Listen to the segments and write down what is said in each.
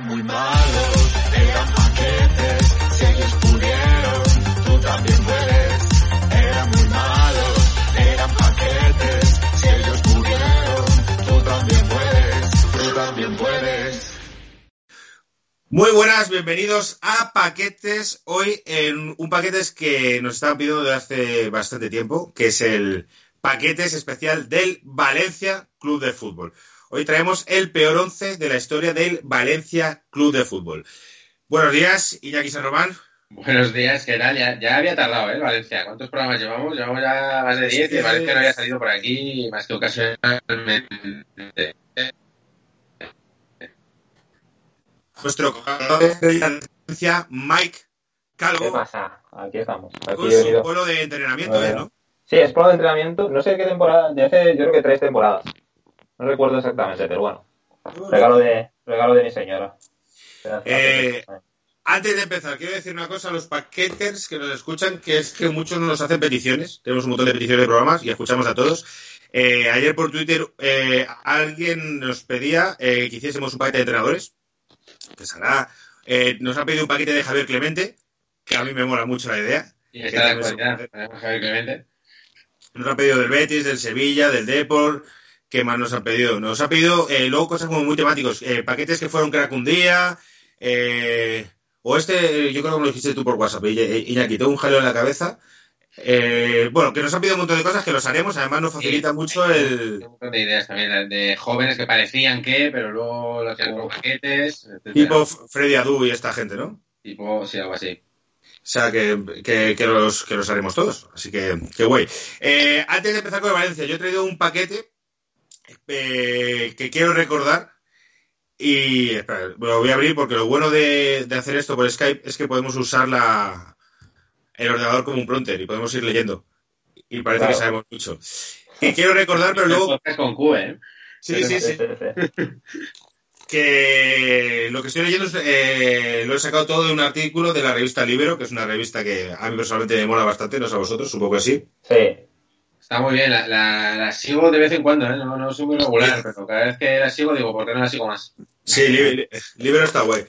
eran muy malos, eran paquetes, si ellos pudieron, tú también puedes. Eran muy malos, eran paquetes, si ellos pudieron, tú también puedes, tú también puedes. Muy buenas, bienvenidos a Paquetes. Hoy en un paquetes que nos estaban pidiendo desde hace bastante tiempo, que es el Paquetes especial del Valencia Club de Fútbol. Hoy traemos el peor once de la historia del Valencia Club de Fútbol. Buenos días, Iñaki San Román. Buenos días, ¿qué tal? Ya, ya había tardado, ¿eh? Valencia. ¿Cuántos programas llevamos? Llevamos ya más de 10 y Valencia no había salido por aquí más que ocasionalmente. Nuestro jugador de Valencia, Mike ¿Qué Calvo, pasa? Aquí estamos. Aquí con he su pueblo de entrenamiento, ¿eh? ¿no? Sí, es prueba de entrenamiento. No sé qué temporada. Ya hace, yo creo que tres temporadas. No recuerdo exactamente, pero bueno. Regalo de, regalo de mi señora. Eh, Antes de empezar, quiero decir una cosa a los paqueters que nos escuchan, que es que muchos nos hacen peticiones. Tenemos un montón de peticiones de programas y escuchamos a todos. Eh, ayer por Twitter eh, alguien nos pedía eh, que hiciésemos un paquete de entrenadores. Que será. eh, nos ha pedido un paquete de Javier Clemente, que a mí me mola mucho la idea. Y está ¿eh? Javier Clemente. Nos han pedido del Betis, del Sevilla, del Depor. ¿Qué más nos han pedido? Nos ha pedido eh, luego cosas como muy temáticos. eh, paquetes que fueron crack un día. eh, o este, yo creo que me lo dijiste tú por WhatsApp, Iñaki, eh, tengo un jaleo en la cabeza. Eh, bueno, que nos han pedido un montón de cosas que los haremos. Además, nos facilita Sí. mucho el Un montón de ideas también, de jóvenes que parecían que, pero luego lo hacían con paquetes, etcétera. tipo Freddy Adu y esta gente, ¿no? Tipo, sí, algo así. O sea, que, que, que los, que los haremos todos. Así que, que guay. Eh, antes de empezar con Valencia, yo he traído un paquete eh, que quiero recordar. Y espera, lo voy a abrir porque lo bueno de, de hacer esto por Skype es que podemos usar la, el ordenador como un prompter y podemos ir leyendo. Y parece Claro. que sabemos mucho. Y quiero recordar, pero luego. Con Q, ¿eh? Sí, sí, sí. que lo que estoy leyendo es, eh, lo he sacado todo de un artículo de la revista Libero, que es una revista que a mí personalmente me mola bastante, no sé a vosotros, supongo que sí. Sí. Está muy bien, la, la, la sigo de vez en cuando, ¿eh? No, no soy muy regular, pero cada vez que la sigo digo, ¿por qué no la sigo más? Sí, Li- Libero está guay.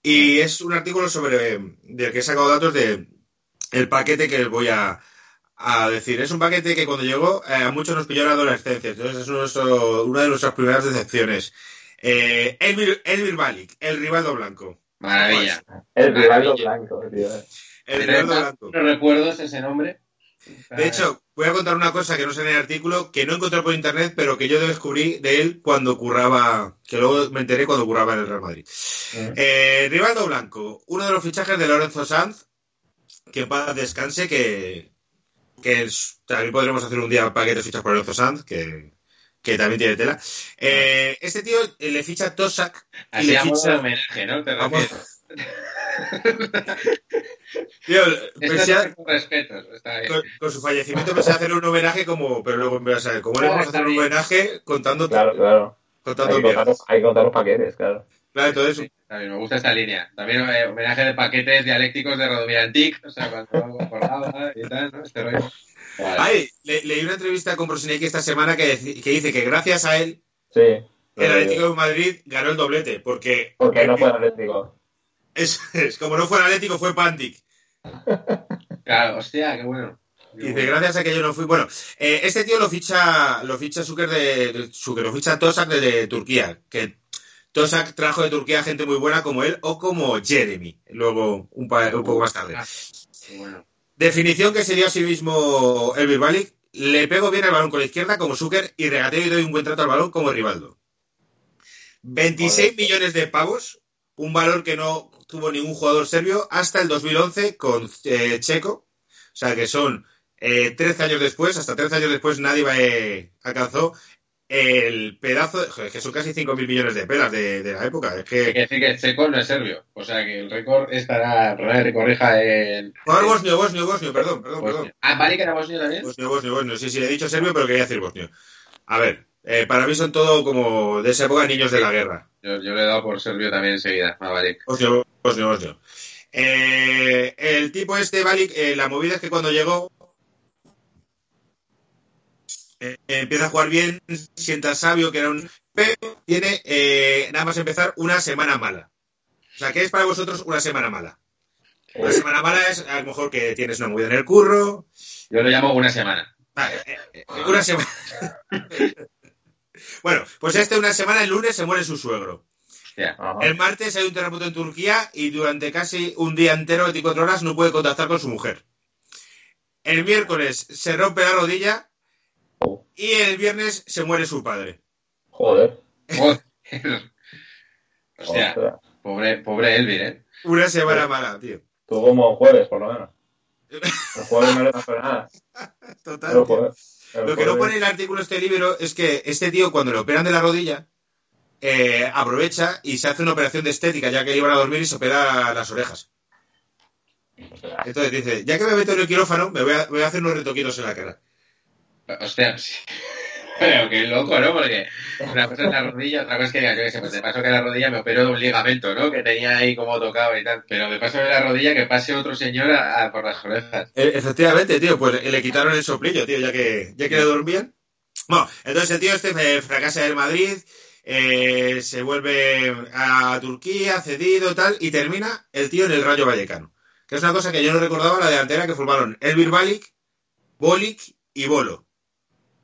Y es un artículo sobre del que he sacado datos de el paquete que os voy a, a decir. Es un paquete que cuando llegó eh, a muchos nos pilló en la adolescencia, entonces es nuestro- una de nuestras primeras decepciones. Eh, Elvir, Elvir Balik, el rivaldo blanco. Maravilla. El rivaldo blanco, tío. El rivaldo blanco. recuerdos ese nombre. De hecho, voy a contar una cosa que no sé en el artículo, que no encontré por internet, pero que yo descubrí de él cuando curraba, que luego me enteré cuando curraba en el Real Madrid. Mm. Eh, Rivaldo Blanco, uno de los fichajes de Lorenzo Sanz, que paz descanse, que, que también podremos hacer un día paquete de fichas por Lorenzo Sanz, que, que también tiene tela. Eh, este tío le ficha Tosak y Así le ficha... homenaje, ¿no? Te. Tío, Esto pensé a- es con respetos, está bien. con, con su fallecimiento pensé hacer un homenaje como, pero luego me vas a ver, ¿cómo le vamos a hacer un homenaje contando, Claro, claro. Hay contando que, mierda? contar, los- hay que contar los paquetes, claro. Claro, entonces Sí, bien, me gusta esta línea. También eh, homenaje de paquetes dialécticos de Rodomir Antic, o sea, cuando acordaba y tal, ¿no? Este rollo. Vale. Ay, le- leí una entrevista con Brosinecki esta semana que, dice que gracias a él Sí. el Atlético de Madrid ganó el doblete, porque Porque no fue Atlético. Es, es como no fue el Atlético, fue Pantic. Claro, hostia, qué bueno. Qué Dice, bueno. gracias a que yo no fui. Bueno, eh, este tío lo ficha, lo ficha Zucker de, de- Zucker, lo ficha Tosak desde Turquía, que Tosak trajo de Turquía gente muy buena como él o como Jeremy, luego un, pa- un poco más tarde. Bueno. Definición que sería a sí mismo Elvir Balik. Le pego bien el balón con la izquierda como Zucker y regateo y doy un buen trato al balón como Rivaldo. 26 Joder. millones de pavos, un valor que no tuvo ningún jugador serbio hasta el 2011 con eh, Checo. O sea que son eh, 13 años después, hasta 13 años después nadie va, eh, alcanzó el pedazo, de, que son casi 5.000 millones de pelas de, de la época. Es Hay que que decir que Checo no es serbio, o sea que el récord estará, probablemente corrija en... Jugador bosnio, bosnio, bosnio, perdón, perdón, perdón. Bosnia. Ah, ¿vale que era bosnio también? Bosnio, bosnio, bosnio. Sí, sí, he dicho serbio, pero quería decir bosnio. A ver, eh, para mí son todo como de esa época niños de la guerra. Yo, yo le he dado por serbio también enseguida, a Balik. Eh, el tipo este, Balik, eh, la movida es que cuando llegó eh, empieza a jugar bien, sienta sabio, que era un... Pero tiene, nada más empezar, una semana mala. O sea, ¿qué es para vosotros una semana mala? Una semana mala es a lo mejor que tienes una movida en el curro. Yo lo llamo una semana. Vale, una semana. bueno, pues este una semana, el lunes se muere su suegro. El martes hay un terremoto en Turquía y durante casi un día entero, 24 horas, no puede contactar con su mujer. El miércoles se rompe la rodilla y el viernes se muere su padre. Joder. Joder. Hostia, pobre, pobre Elvir, ¿eh? Una semana mala, tío. Tú como jueves, por lo menos. El jueves no le pasó nada. Total. Pero Lo que no pone el artículo este libro es que este tío, cuando le operan de la rodilla, eh, aprovecha y se hace una operación de estética, ya que iban a dormir y se opera las orejas. Entonces dice, ya que me meto en el quirófano, me voy a, voy a hacer unos retoquitos en la cara. Hostia, sí. Pero qué loco, ¿no? Porque una cosa es la rodilla, otra cosa es que digas, yo qué sé, pues de paso que la rodilla me operó de un ligamento, ¿no? Que tenía ahí como tocado y tal. Pero de paso de la rodilla que pase otro señor por las orejas. E- Efectivamente, tío, pues le quitaron el soplillo, tío, ya que, ya que le dormían. Bueno, entonces el tío este eh, fracasa del Madrid, eh, se vuelve a Turquía, cedido, tal, y termina el tío en el Rayo Vallecano. Que es una cosa que yo no recordaba, la delantera que formaron Elvir Balic, Bolic y Bolo.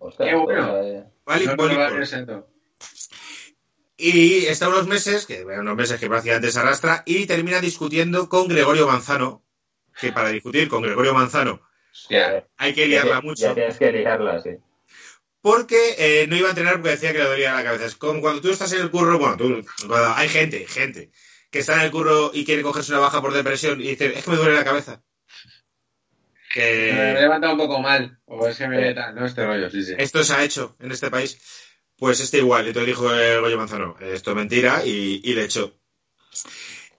Ostras, Qué bueno. ostras, eh. No. Y está unos meses, que bueno, unos meses que prácticamente se arrastra, y termina discutiendo con Gregorio Manzano, que para discutir con Gregorio Manzano Hostia. Hay que Ya, liarla ya mucho. tienes que liarla, sí. Porque eh, no iba a entrenar porque decía que le dolía la cabeza. Es como cuando tú estás en el curro, bueno, tú, cuando hay gente, gente, que está en el curro y quiere cogerse una baja por depresión y dice, es que me duele la cabeza. Me he levantado un poco mal. O es que me tal, no este rollo, sí, sí. esto se ha hecho en este país, pues este igual. Entonces dijo el Goyo Manzano, esto es mentira y, y le echó.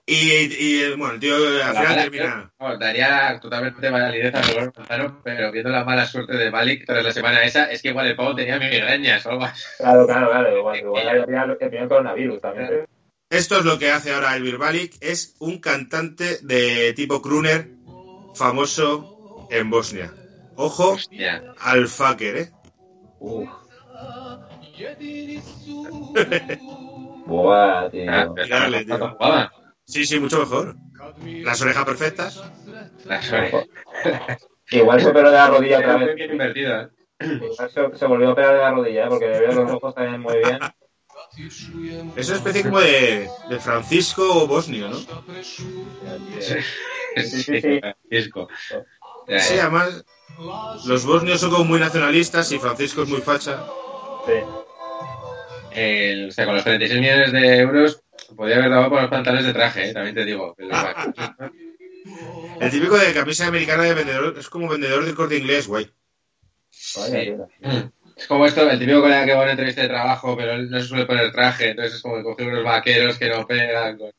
Y, y, bueno, el tío al final termina... No, daría totalmente validez a Gregorio Manzano, pero viendo la mala suerte de Malik tras la semana esa, es que igual el pavo tenía migrañas o algo así. Claro, claro, claro. Igual, igual había pillado el primer coronavirus también. Esto es lo que hace ahora Elvir Balic, es un cantante de tipo crooner famoso en Bosnia. Ojo Hostia. al fucker, ¿eh? Uf. Buah, tío. Ah, pero Dale, tío. Sí, sí, mucho mejor. Las orejas perfectas. Las orejas. Igual se operó de la rodilla otra vez. se, se volvió a operar de la rodilla, ¿eh? porque le veo los ojos también muy bien. Es una especie como de, de Francisco bosnio, ¿no? Sí, sí, sí. Francisco. Sí, además, los bosnios son como muy nacionalistas y Francisco es muy facha. Sí. El- o sea, con los 36 millones de euros podría haber dado por los pantalones de traje, ¿eh? también te digo. El- El típico de camisa americana de vendedor es como vendedor del corte inglés, güey. Sí. Es como esto, el típico colega que va a una entrevista de trabajo, pero él no se suele poner traje, entonces es como que coge unos vaqueros que no pegan. con-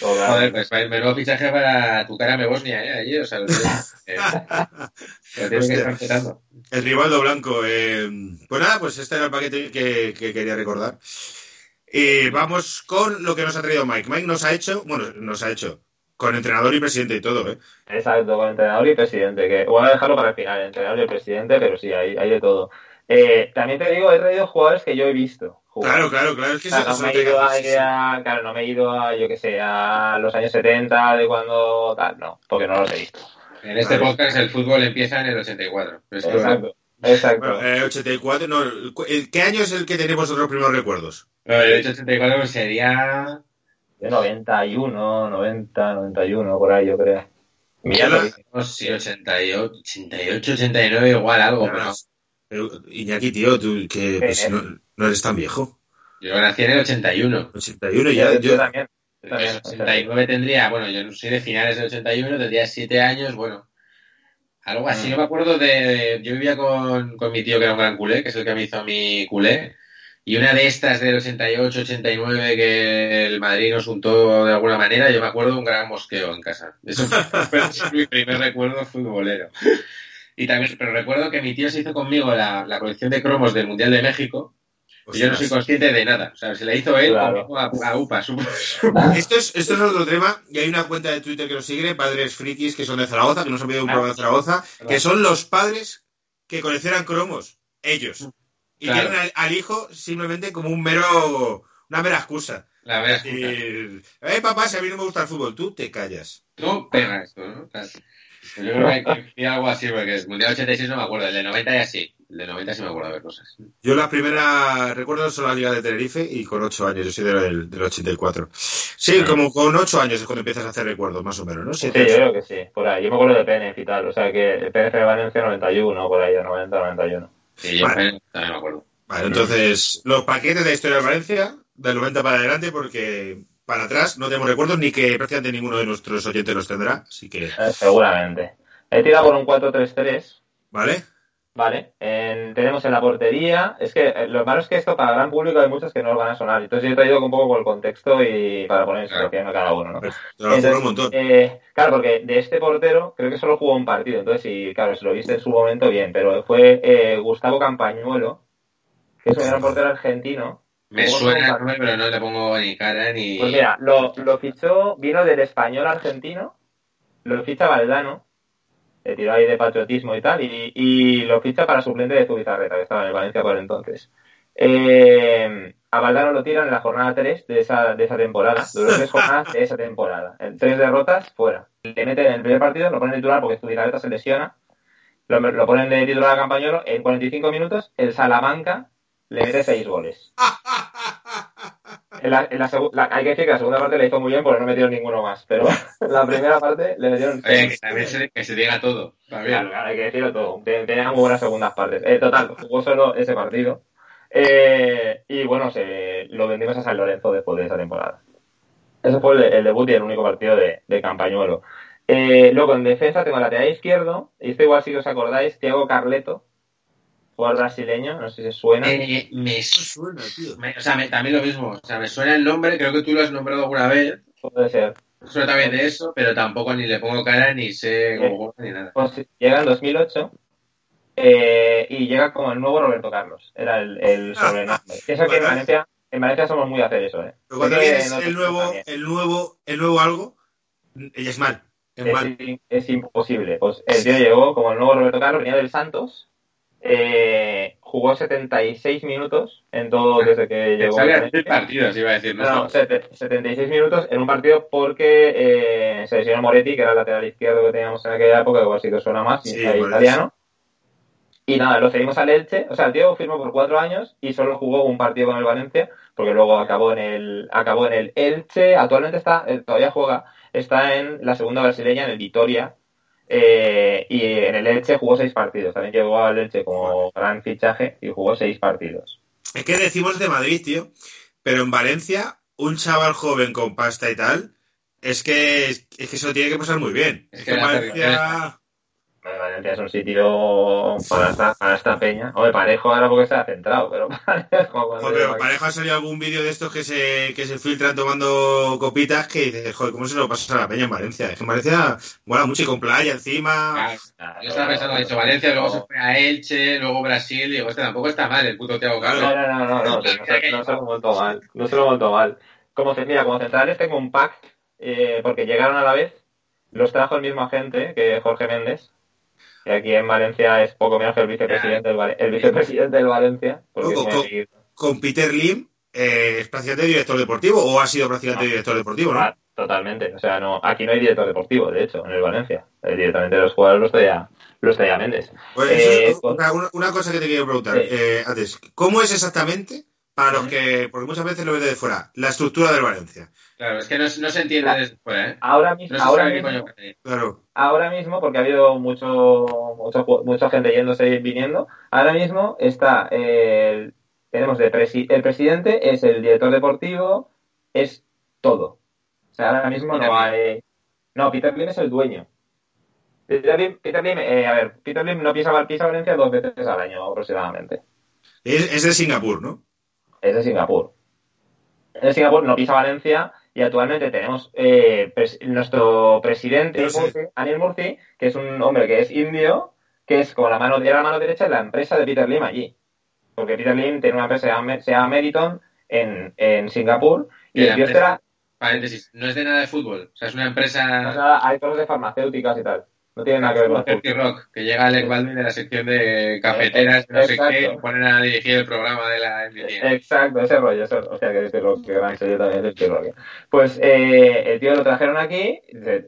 Joder, pues menudo fichaje para tu cara me Bosnia, ¿eh? Allí, o sea, lo tienes, eh, lo tienes que estar petando. El Rivaldo Blanco. eh, pues nada, pues este era el paquete que, que quería recordar. Y vamos con lo que nos ha traído Mike. Mike nos ha hecho, bueno, nos ha hecho con entrenador y presidente y todo, ¿eh? Exacto, con entrenador y presidente, que voy a dejarlo para el final, entrenador y el presidente, pero sí, hay, hay de todo. Eh, también te digo, he traído jugadores que yo he visto. jugar. Claro, claro, claro. Es que O sea, no me no he ido a, cansas, sí, sí. a- claro, no me he ido a, yo que sé, a los años 70 de cuando tal, no, porque no los he visto. En este Vale. podcast el fútbol empieza en el 84. Pero es que- Exacto, exacto. Bueno, eh, 84, no. ¿Qué año es el que tenéis vosotros primeros recuerdos? No, el hecho 84 sería... De 91, 90, 91, por ahí, yo creo. Mira. No, sí, 88, 88, 89, igual algo, pero Pero, Iñaki, tío, tú que pues, Eh, no, no eres tan viejo. yo nací en el 81. 81 ya. yo, Yo, también. yo El también, 89 tendría, bueno, yo no soy de finales del 81, tendría 7 años, bueno. Algo así, Mm. no me acuerdo de... Yo vivía con, con mi tío que era un gran culé, que es el que me hizo mi culé. Y una de estas del 88, 89 que el Madrid nos untó de alguna manera, yo me acuerdo de un gran mosqueo en casa. Eso fue mi primer recuerdo futbolero. Y también, pero recuerdo que mi tío se hizo conmigo la, la colección de cromos del Mundial de México. Y yo no soy consciente de nada. O sea, se la hizo él Claro. a, a UPA. su- Esto es, esto es otro tema, y hay una cuenta de Twitter que nos sigue, padres frikis que son de Zaragoza, que nos han pedido un Ah. programa de Zaragoza, que son los padres que coleccionan cromos, ellos. Y Claro. tienen al, al hijo simplemente como un mero, una mera excusa. La verdad. Y, eh, papá, si a mí no me gusta el fútbol, tú te callas. No pega esto, ¿no? Claro. Yo creo que hay algo así, porque el Mundial 86 no me acuerdo, el de 90 ya sí. El de 90 sí me acuerdo de ver cosas. Yo la primera, recuerdo solo la Liga de Tenerife y con 8 años, yo soy del, del 84. Sí, como con 8 años es cuando empiezas a hacer recuerdos, más o menos, ¿no? Sí, Siete, yo creo que sí. Por ahí. Yo me acuerdo de PNF y tal. O sea que el PNF de Valencia 91, por ahí, de 90, 91. Sí, yo Vale. también me acuerdo. Vale, entonces, los paquetes de la historia de Valencia, del 90 para adelante, porque para atrás no tenemos recuerdos ni que prácticamente ninguno de nuestros oyentes los tendrá, así que, Eh, seguramente. He tirado por un 4-3-3. ¿vale? Vale, en- tenemos en la portería. Es que eh, lo malo es que esto para gran público hay muchos que no os van a sonar. Entonces yo he traído un poco por el contexto y para poner en Claro. situación a cada uno, ¿no? Te lo un montón. Eh, claro, porque de este portero creo que solo jugó un partido. Entonces, sí, claro, si lo viste en su momento, bien. Pero fue eh, Gustavo Campañuelo, que es un gran portero argentino. Me suena el nombre, pero no le pongo ni cara ni. Pues mira, lo, lo fichó, vino del español argentino, lo ficha Valdano, le tiró ahí de patriotismo y tal, y, y lo ficha para suplente de Zubizarreta, que estaba en el Valencia por entonces. Eh, a Valdano lo tiran en la jornada 3 de esa, de esa temporada, durante tres jornadas de esa temporada. En tres derrotas, fuera. Le meten en el primer partido, lo ponen titular porque Zubizarreta se lesiona, lo, lo ponen de titular a Campañolo, en 45 minutos el Salamanca le mete seis goles. En la, en la la- hay que decir que la segunda parte le hizo muy bien porque no metieron ninguno más, pero la primera parte le metieron Oye, que también se, que se diga todo. Claro, claro, hay que decirlo todo. Ten- Tenía muy buenas segundas partes. Eh, total, jugó solo ese partido. Eh, y bueno, se, lo vendimos a San Lorenzo después de esa temporada. Ese fue el, el debut y el único partido de, de Campañuelo. Eh, luego en defensa tengo el lateral izquierdo, y esto igual si os acordáis, Thiago Carleto, jugador brasileño, no sé si suena. Eh, me, suena, tío. me- o sea, me- también lo mismo. O sea, me suena el nombre, creo que tú lo has nombrado alguna vez. Puede ser. Suena también de eso, pero tampoco ni le pongo cara, ni sé cómo juega, ni nada. Pues llega en 2008 eh, y llega como el nuevo Roberto Carlos. Era el, el sobrenombre. Pienso que en. Valencia, en Valencia somos muy de hacer eso, ¿eh? Pero cuando vienes el nuevo, también. el nuevo, el nuevo algo, ella es mal. Es mal. Es, es imposible. Pues el tío llegó como el nuevo Roberto Carlos, venía del Santos, eh, jugó 76 minutos en todo desde que llegó. Tres partidos, iba a decir. No, No, no, no. sete- 76 minutos en un partido porque eh, se lesionó Moretti, que era el lateral izquierdo que teníamos en aquella época, que igual sí que suena más, Sí, por italiano. Y nada, lo cedimos al Elche, o sea, el tío firmó por cuatro años y solo jugó un partido con el Valencia, porque luego acabó en el, acabó en el Elche, actualmente está, eh, todavía juega, está en la segunda brasileña, en el Vitoria, eh, y en el Elche jugó seis partidos, también llegó al Elche como gran fichaje y jugó seis partidos. Es que decimos de Madrid, tío, pero en Valencia, un chaval joven con pasta y tal, es que, es que se lo tiene que pasar muy bien. Es Es que Valencia... Valencia es un sitio para esta, para esta peña. Hombre, parejo ahora porque está centrado, pero parejo cuando Joder, pero pareja ha salido algún vídeo de estos que se, que se filtran tomando copitas que dices, joder, ¿cómo se lo pasa a la peña en Valencia? Es que en Valencia mola mucho y con playa encima. Claro. Yo estaba pensando, he dicho Valencia, luego se fue a Elche, luego Brasil, y digo, este tampoco está mal el puto Claro. Carlos. No, no, no, no, no, no, se- no se lo monto mal. No se lo monto mal. Como, mira, como centrales tengo un pack, eh, porque llegaron a la vez, los trajo el mismo agente que Jorge Méndez, que aquí en Valencia es poco menos que el vicepresidente del, Vale- el vicepresidente del Valencia. Porque Con Peter Lim, eh, ¿es prácticamente director deportivo o ha sido prácticamente No. director deportivo, no? Ah, Totalmente. O sea, no, aquí no hay director deportivo, de hecho, en el Valencia. Eh, directamente los jugadores los traía, los traía Méndez. Pues Eh, es una, una- una cosa que te quiero preguntar Sí. eh, antes. ¿Cómo es exactamente, para los que, porque muchas veces lo ves desde fuera, la estructura del Valencia? Claro, es que no, no se entiende desde fuera, ¿eh? Ahora mismo, No ahora mismo, coño hacer. Claro. ahora mismo, porque ha habido mucho, mucho, mucha gente yéndose y viniendo, ahora mismo está el, tenemos de presi- el presidente, es el director deportivo, es todo. O sea, ahora mismo Peter no hay... No, Peter Lim es el dueño. Peter Lim, Peter Lim, eh, a ver, Peter Lim no pisa, pisa Valencia dos veces al año aproximadamente. Es, es de Singapur, ¿no? Es de Singapur. Es de Singapur, no pisa Valencia y actualmente tenemos eh, pres- nuestro presidente, sé. Murphy, Anil Murphy, que es un hombre que es indio, que es como la mano, era la mano derecha de la empresa de Peter Lim allí. Porque Peter Lim tiene una empresa que se llama, Meriton en, en Singapur y Y el tío empresa- era, Paréntesis, no es de nada de fútbol. O sea, es una empresa. sea, hay cosas de farmacéuticas y tal. No tiene nada que ver con. Dirty Rock, que llega Alec Baldwin de la sección de cafeteras, no sé Exacto. qué, y ponen a dirigir el programa de la NBA. Exacto, ese rollo, eso, o sea que Dirty Rock, que gran serie también Dirty Rock. Pues eh, el tío lo trajeron aquí,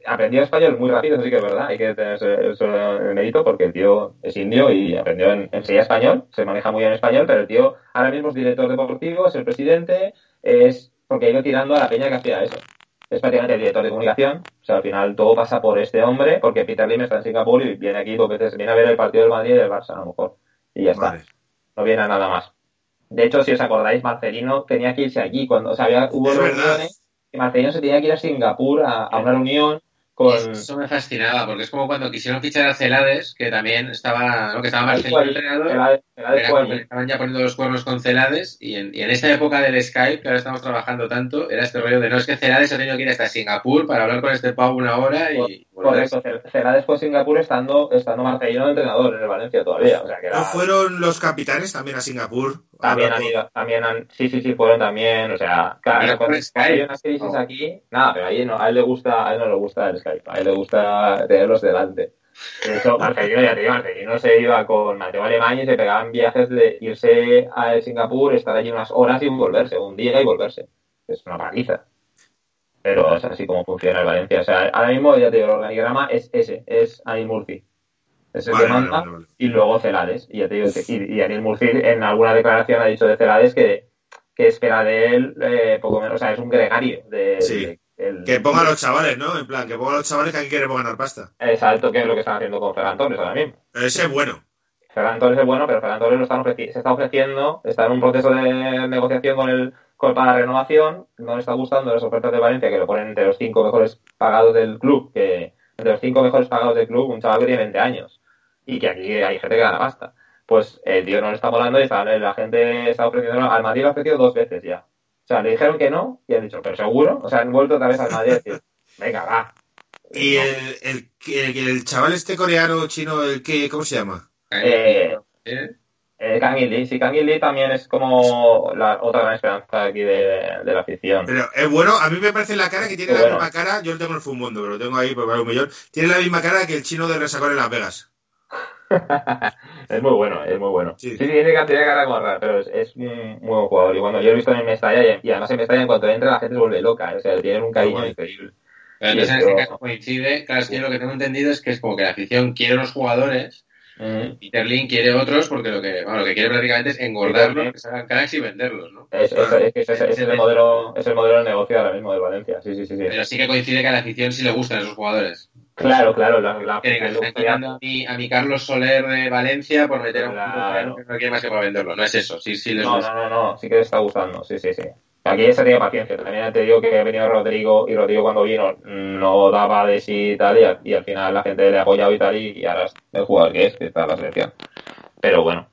aprendió español muy rápido, eso sí que es verdad, hay que tener ese- eso en mérito porque el tío es indio y aprendió en, enseguida español, se maneja muy bien en español, pero el tío ahora mismo es director deportivo, es el presidente, es porque ha ido tirando a la peña que hacía eso. Es prácticamente el director de comunicación, o sea, al final todo pasa por este hombre, porque Peter Lim está en Singapur y viene aquí dos veces, viene a ver el partido del Madrid y del Barça, a lo mejor, y ya está Vale. no viene a nada más. De hecho, si os acordáis, Marcelino tenía que irse allí cuando, o sea, había, hubo Es verdad. reuniones y Marcelino se tenía que ir a Singapur a, a una reunión con... Eso me fascinaba, porque es como cuando quisieron fichar a Celades, que también estaba, ¿no? que estaba Tal Marcelino cual, entrenador, como que después- estaban ya poniendo los cuernos con Celades, y en, y en esta época del Skype, que ahora estamos trabajando tanto, era este rollo de no, es que Celades ha tenido que ir hasta Singapur para hablar con este pavo una hora y. Correcto, Cel- Celades fue a Singapur estando, estando Marcelino de entrenador en el Valencia todavía, o sea que era... ¿No fueron los capitanes también a Singapur? También ido, también han, sí, sí, sí, fueron también, o sea, claro, cuando, Skype. hay unas crisis Oh. aquí, nada, pero ahí no, a él le gusta, a él no le gusta el Skype, a él le gusta tenerlos delante. De hecho, Marcelino, ya te digo, Marcelino se iba con Mateo Alemán y se pegaban viajes de irse a Singapur, estar allí unas horas y volverse, un día y volverse. Es una paliza. Pero es así como funciona el Valencia. O sea, ahora mismo, ya te digo, el organigrama es ese, es Anil Murphy. Es el Vale, que manda vale, vale. y luego Celades. Y ya te digo, y, y Anil Murphy en alguna declaración ha dicho de Celades que, que espera de él eh, poco menos, o sea, es un gregario. De, Sí. de- el- Que pongan los chavales, ¿no? En plan, que pongan los chavales que aquí quieren ganar pasta. Exacto, que es lo que están haciendo con Ferran Torres ahora mismo. Ese es bueno. Ferran Torres es bueno, pero Ferran Torres lo están se está ofreciendo, está en un proceso de negociación con el con, para la renovación, no le está gustando las ofertas de Valencia, que lo ponen entre los cinco mejores pagados del club, que entre los cinco mejores pagados del club, un chaval que tiene 20 años, y que aquí hay gente que gana pasta. Pues el tío no le está molando y está- la gente está ofreciendo, al Madrid lo ha ofrecido dos veces ya. O sea, le dijeron que no y han dicho, pero seguro, o sea, han vuelto otra vez al Madrid a decir, venga, va. Y el, el, el, el chaval este coreano, chino, el que, ¿cómo se llama? Eh, ¿Eh? Eh, Kang In Lee, sí, Kang In Lee también es como la otra gran esperanza aquí de, de la afición. Pero es bueno, a mí me parece la cara que tiene la misma cara, yo no tengo el Fumondo, pero lo tengo ahí porque vale un millón. Tiene la misma cara que el chino de Resacón en Las Vegas. es muy bueno, es muy bueno. Sí. Sí, sí, tiene cantidad de cara como rara, pero es, es un muy buen jugador. Y cuando yo lo he visto en Mestalla, y, y además en Mestalla, en cuanto entra, la gente se vuelve loca. O sea, tienen un cariño increíble. Pero entonces en este caso coincide, claro, es que yo lo que tengo entendido es que es como que la afición quiere unos jugadores, Mm. Peter Lin quiere otros, porque lo que, bueno, lo que quiere prácticamente es engordarlos, que se hagan cracks y venderlos, ¿no? Es, es, es, ese es el modelo, es el modelo de negocio ahora mismo de Valencia. Sí, sí, sí. sí. Pero sí que coincide que a la afición sí le gustan esos jugadores. Claro, claro. La, la, digan, la- a mi, a mi Carlos Soler de Valencia por meter a un que no quiere más que para venderlo. No es eso, sí, sí les No, gusta. no, no, no, sí que le está gustando, sí, sí, sí. Aquí se tiene paciencia. También te digo que ha venido Rodrigo y Rodrigo cuando vino no daba de sí y tal, y al, y al final la gente le ha apoyado y tal, y, y ahora es el jugador que es, que está en la selección. Pero bueno.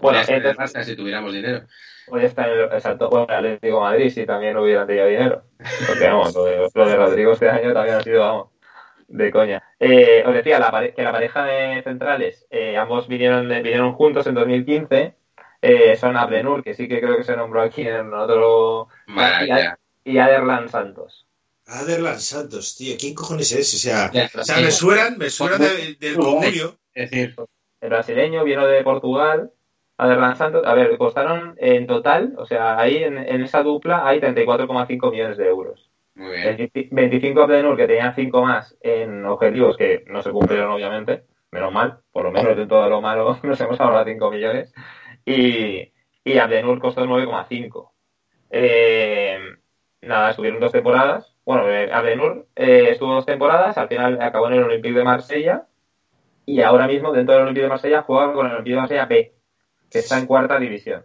Bueno, el entonces, Barça si tuviéramos dinero. hoy está en el exacto. Bueno, Atlético Madrid si también no hubiera tenido dinero. Porque vamos, lo de, lo de Rodrigo este año también ha sido, vamos, de coña. Eh, os decía la pare- que la pareja de centrales, eh, ambos vinieron, de- vinieron juntos en 2015. Eh, son Abdenur, que sí que creo que se nombró aquí en otro. Maravilla. Y Aderlan Santos. Aderlan Santos, tío, ¿quién cojones es? O sea, Ya, o sea me suenan, me suenan de- del comunio. Es decir, El brasileño vino de Portugal. Aderlan Santos, a ver, costaron en total, o sea, ahí en, en esa dupla hay 34,5 millones de euros. Muy bien. 25 25 Abdenur, que tenían 5 más en objetivos que no se cumplieron, obviamente. Menos mal, por lo menos de todo lo malo nos hemos ahorrado 5 millones. Y, y Abdenur costó 9,5. Eh, nada, estuvieron dos temporadas. Bueno, eh, Abdenur eh, estuvo dos temporadas, al final acabó en el Olympique de Marsella. Y ahora mismo, dentro del Olympique de Marsella, juega con el Olympique de Marsella B, que está en cuarta división.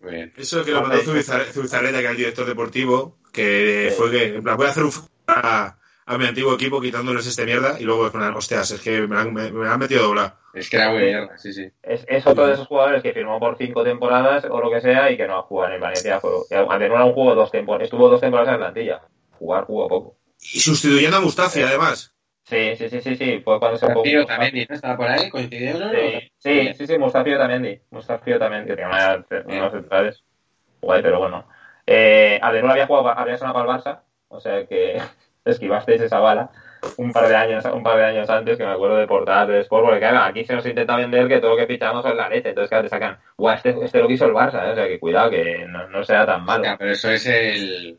Muy bien. Eso que lo mandó Zubizar- Zubizarreta, que era el director deportivo, que Sí. fue que, en plan, voy a hacer un f- a, a mi antiguo equipo quitándoles este mierda y luego, plan, hostias, es que me, han- me- me han metido doblado. Es que era muy mierda, sí, sí. Es, es otro de esos jugadores que firmó por cinco temporadas o lo que sea y que no ha jugado en Valencia. Fue- Atenor era un juego dos temporadas, estuvo dos temporadas en plantilla. Jugar jugó poco. Y sustituyendo a Mustafi, además. Sí, sí, sí, sí, sí. Fue cuando se fue. También ¿no? estaba por ahí, coincidió, ¿no? Sí, sí, sí, sí, Mustafio también di. Mustafio también, que tenía unos centrales. Guay, pero bueno. Eh, Adenor había jugado, había sonado para el Barça, o sea que esquivasteis esa bala un par de años un par de años antes que me acuerdo de portadas de Sport porque claro, aquí se nos intenta vender que todo lo que fichamos es la leche entonces claro te sacan guau este, este lo quiso el Barça ¿eh? o sea que cuidado que no, no sea tan malo pero eso es el.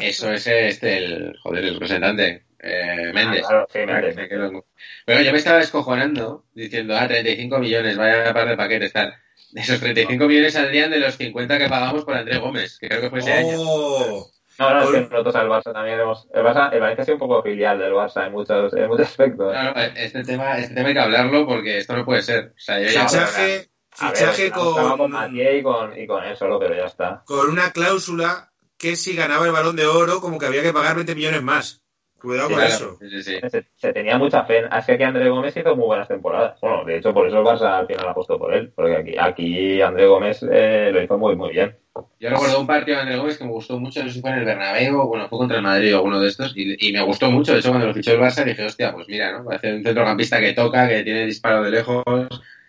Eso es este, el. Joder, el representante. Eh, Méndez. Ah, claro, sí, Ah, Méndez. que me quedo- Pero yo me estaba descojonando diciendo, ah, 35 millones, vaya par de paquetes, tal. De esos 35 millones saldrían de los 50 que pagamos por André Gómez, que creo que fue ese año. ¡Oh! no, no, es que nosotros al Barça también hemos el Barça el Valencia ha sido un poco filial del Barça en muchos en muchos aspectos No, no, este tema, este tema hay que hablarlo porque esto no puede ser. O sea, yo ya- Fichaje, ver, fichaje con con, Mathieu y con, y con él solo pero ya está con una cláusula que si ganaba el balón de oro, como que había que pagar 20 millones más. Cuidado Sí, con claro, eso. sí, sí, sí. se, se tenía mucha fe. en- Es que aquí André Gómez hizo muy buenas temporadas. Bueno, de hecho, por eso el Barça al final apostó por él. Porque aquí, aquí André Gómez eh, lo hizo muy, muy bien. Yo recuerdo un partido de André Gómez que me gustó mucho, no sé si fue en el Bernabéu, o bueno, fue contra el Madrid o alguno de estos, y, y me gustó mucho. De hecho, cuando lo fichó el Barça dije, hostia, pues mira, ¿no? Parece un centrocampista que toca, que tiene disparo de lejos,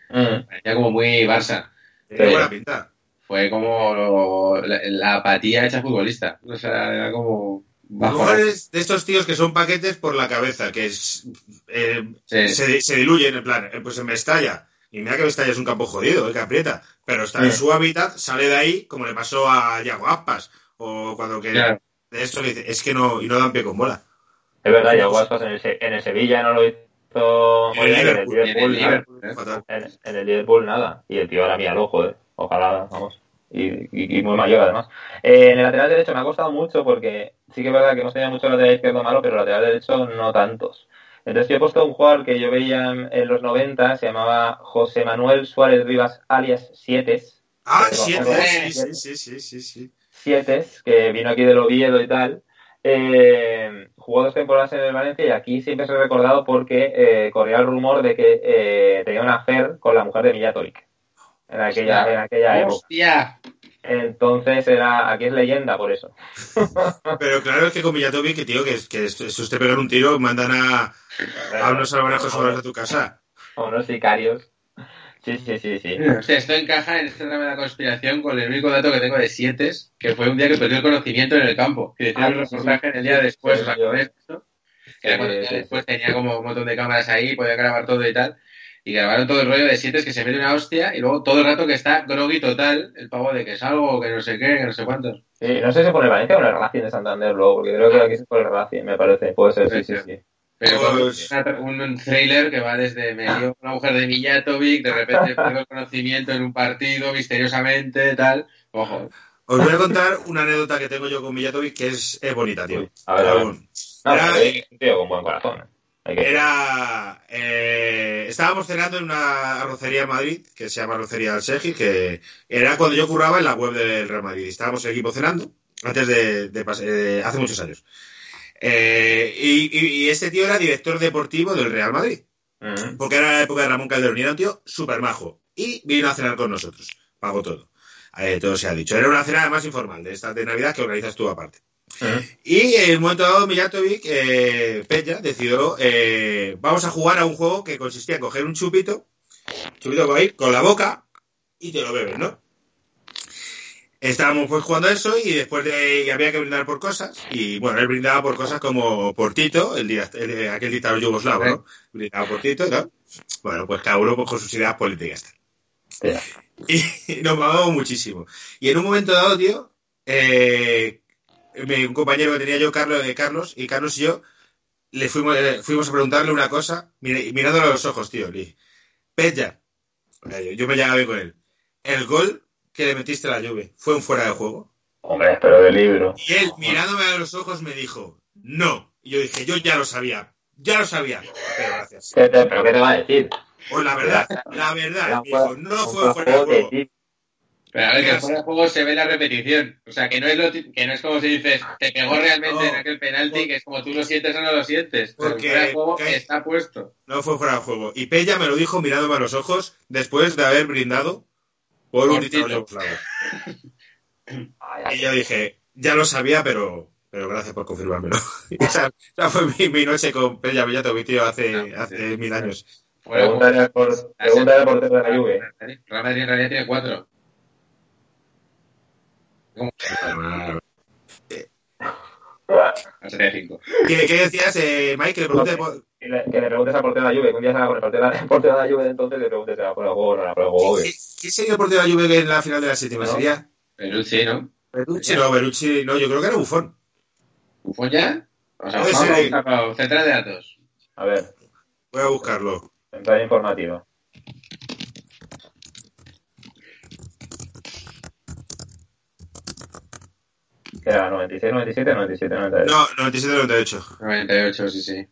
parecía como muy Barça. Tiene Sí. buena pinta. Fue como lo- la, la apatía hecha futbolista. O sea, era como De estos tíos que son paquetes por la cabeza, que es, eh, Sí. se, se diluyen, en plan, eh, pues se me estalla. Y mira que Mestalla es un campo jodido, eh, que aprieta. Pero está en su hábitat, sale de ahí, como le pasó a Yago Aspas. O cuando que Claro. de esto le dice, es que no, y no dan pie con bola. Es verdad, ya Aspas en el, en el Sevilla no lo hizo muy En el bien. En Liverpool, en el Liverpool, nada. ¿eh? Fatal. En, en el Liverpool nada. Y el tío ahora mira ojo, eh. Ojalá, vamos. Y, y- y muy mayor además. Eh, en el lateral derecho me ha costado mucho porque sí que es verdad que hemos tenido mucho lateral izquierdo malo, pero lateral derecho no tantos. Entonces yo he puesto un jugador que yo veía en, en los 90, se llamaba José Manuel Suárez Rivas, alias Sietes. Ah, Pero, siete, joder, sí, sí, sí, sí, sí, sí. Sietes, que vino aquí del Oviedo y tal. Eh, jugó dos temporadas en el Valencia y aquí siempre se ha recordado porque eh, corría el rumor de que eh, tenía una affair con la mujer de Mijatovic en aquella, Hostia. en aquella época. Entonces era, aquí es leyenda por eso. Pero claro, es que con Villatovic, que tío, que, que es te pegar un tiro, mandan a, a unos salvajes solos de tu casa. A unos sicarios. Sí, sí, sí, sí. O sea, esto encaja en este drama de la conspiración con el único dato que tengo de Sietes, que fue un día que perdió el conocimiento en el campo. Que decía Ah, el sí, reportaje sí. el día después, Sí, o sea, con esto, que era cuando el día después tenía como un montón de cámaras ahí, podía grabar todo y tal. Y grabaron todo el rollo de Sietes que se mete una hostia y luego todo el rato que está groggy total, el pavo de que salgo, que no sé qué, que no sé cuántos. Sí, no sé si por el Valencia o el Racing de Santander luego, porque creo que aquí es por el Racing, me parece. Puede ser, sí, sí, sí. Pero Pues- un, un thriller que va desde medio una mujer de Mijatovic, de repente perdió el conocimiento en un partido misteriosamente, tal. Ojo. Os voy a contar una anécdota que tengo yo con Villatovic que es, es bonita, tío. A ver, a ver. Aún. No, Era- es tío con buen corazón. Era. eh, estábamos cenando en una arrocería en Madrid, que se llama Arrocería del Segi, que era cuando yo curraba en la web del Real Madrid. Estábamos el equipo cenando, antes de. eh, hace muchos años. Eh, y, y- y este tío era director deportivo del Real Madrid, Mm. porque era la época de Ramón Calderón y era un tío súper majo. Y vino a cenar con nosotros. Pagó todo. Eh, todo se ha dicho. Era una cena más informal, de estas de Navidad que organizas tú aparte. Y en un momento dado, Mijatovic, eh, Peña, decidió, eh, vamos a jugar a un juego que consistía en coger un chupito, chupito con ahí, con la boca, y te lo bebes, ¿no? Estábamos pues jugando eso y después de, y había que brindar por cosas, y bueno, él brindaba por cosas como por Tito, el, día- el- aquel dictador yugoslavo, ¿no? Brindaba por Tito y tal. Bueno, pues cada uno pues, con sus ideas políticas. Y nos mamamos muchísimo. Y en un momento dado, tío, eh, un compañero que tenía yo, Carlos, eh, Carlos, y Carlos y yo, le fuimos, eh, fuimos a preguntarle una cosa, mirándole a los ojos, tío. Le dije, yo me llevaba bien con él, el gol que le metiste a la lluvia, ¿fue un fuera de juego? Hombre, pero de libro. Y él, mirándome a los ojos, me dijo, no. Y yo dije, yo ya lo sabía, ya lo sabía. Pero gracias. ¿Qué te- ¿Pero qué te va a decir? Pues la verdad, la verdad, dijo, no un fue fuera de juego. Pero a ver, que fuera de juego se ve la repetición. O sea, que no es, lo que no es como si dices, te pegó realmente No. en aquel penalti, que es como tú lo sientes o no lo sientes. Porque- fuera de juego que- está puesto. No fue fuera de juego. Y Pella me lo dijo mirándome a los ojos después de haber brindado por un Por dictador Y yo dije, ya lo sabía, pero, pero gracias por confirmármelo. Esa, esa fue mi, mi noche con Pella Villatovic, tío, hace, No, hace sí. mil años. Pregúntale al portero de la Juve. Real Madrid en realidad tiene cuatro. ¿Cómo? A 5. ¿Qué, qué decías, eh, Mike? Que le pregunte por- Y le- que le preguntes al portero de la Juve, que un día se con el portero, portero de la Juve de entonces, le preguntes va por el no va por el juego. ¿Qué, qué sería el portero de la Juve en la final de la séptima? No. ¿Sería Peruzzi, ¿no? Berucci? No, Berucci, no, yo creo que era Bufón. ¿Bufón ya? O sea, vamos a buscarlo. Central de datos. A ver, Voy a buscarlo. entrada informativa. Era? ¿96, 97, 97, 98? No, 97-98. 98, sí, sí.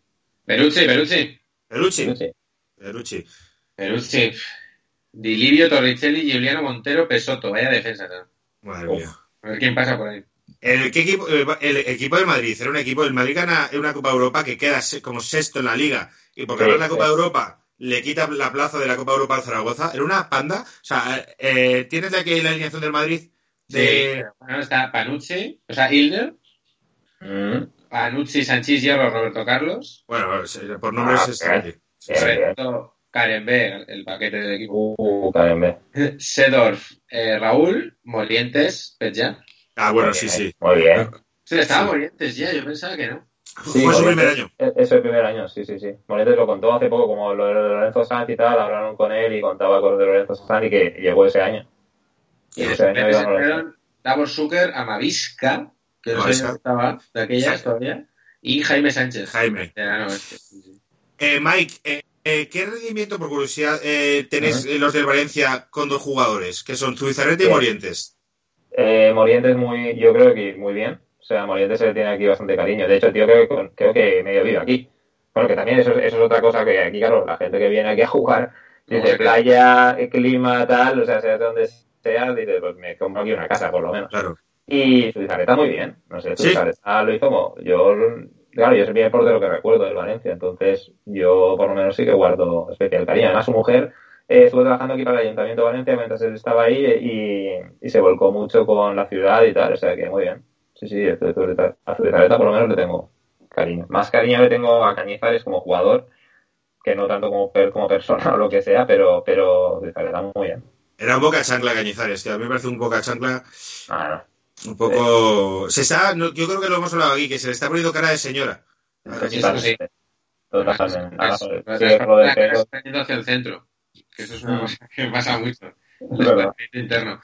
Peruzzi, Peruzzi. Berucci. Sí. Berucci. Peruzzi. Di Livio, Torricelli, Giuliano Montero, Pesotto. Vaya defensa, ¿no? Madre Uf. mía. A ver quién pasa por ahí. El, ¿qué equipo, el, el equipo del Madrid era un equipo, el Madrid gana una Copa Europa que queda como sexto en la liga y por Sí, ganar la Copa sí. Europa le quita la plaza de la Copa Europa al Zaragoza. Era una panda. O sea, eh, tienes de aquí la alineación del Madrid de... Sí. Bueno, está Panucci, o sea, Hilner, Mm, Panucci, Sanchís, Hierro, Roberto Carlos, Bueno, por nombres Ah, es... bien. bien, bien. Roberto Karembe, el paquete del equipo, Uh, KMB. Sedorf, eh, Raúl, Morientes, Petja. Ah, bueno, Muy sí, bien, sí. Muy bien. Sí, estaba Morientes ya, yo pensaba que no. Sí, Fue su primer año. e- Es el primer año, sí, sí, sí. Morientes lo contó hace poco, como lo de Lorenzo Sanz y tal, hablaron con él y contaba cosas de Lorenzo Sanz y que llegó ese año. Y ese después fueron Davor Zucker, Amavisca, que no sé Amavisca. dónde estaba, de aquellas Sí. todavía, y Jaime Sánchez. Jaime. Este, sí, sí. Eh, Mike, eh, eh, ¿qué rendimiento, por curiosidad, eh, tenéis los del Valencia con dos jugadores? Que son Zubizarreta y. Morientes. Eh, Morientes muy, yo creo que muy bien. O sea, Morientes se le tiene aquí bastante cariño. De hecho, el tío creo, que- creo que medio vive aquí. Bueno, que también eso, eso es otra cosa que aquí, claro, la gente que viene aquí a jugar, No, dice sí. playa, clima, tal, o sea, sea de donde sea, dice, pues me compro aquí una casa, por lo menos. Claro. Y su Zubizarreta muy bien. No sé, Sí. Zubizarreta lo hizo como, yo, claro, yo soy bien portero que recuerdo del Valencia, entonces yo por lo menos sí que guardo especial cariño. Además, su mujer eh, estuvo trabajando aquí para el Ayuntamiento de Valencia mientras él estaba ahí y, y se volcó mucho con la ciudad y tal, o sea que muy bien. Sí, sí, a Zubizarreta por lo menos le tengo cariño. Más cariño le tengo a Cañizares como jugador, que no tanto como, como persona o lo que sea, pero, pero Zubizarreta muy bien. Era un boca chancla Cañizares, que a mí me parece un boca chancla Ah, no. un poco... Se está, no, yo creo que lo hemos hablado aquí, que se le está poniendo cara de señora. Sí, pelo, está yendo hacia el centro. Que eso es una Mm. cosa que pasa mucho. interno.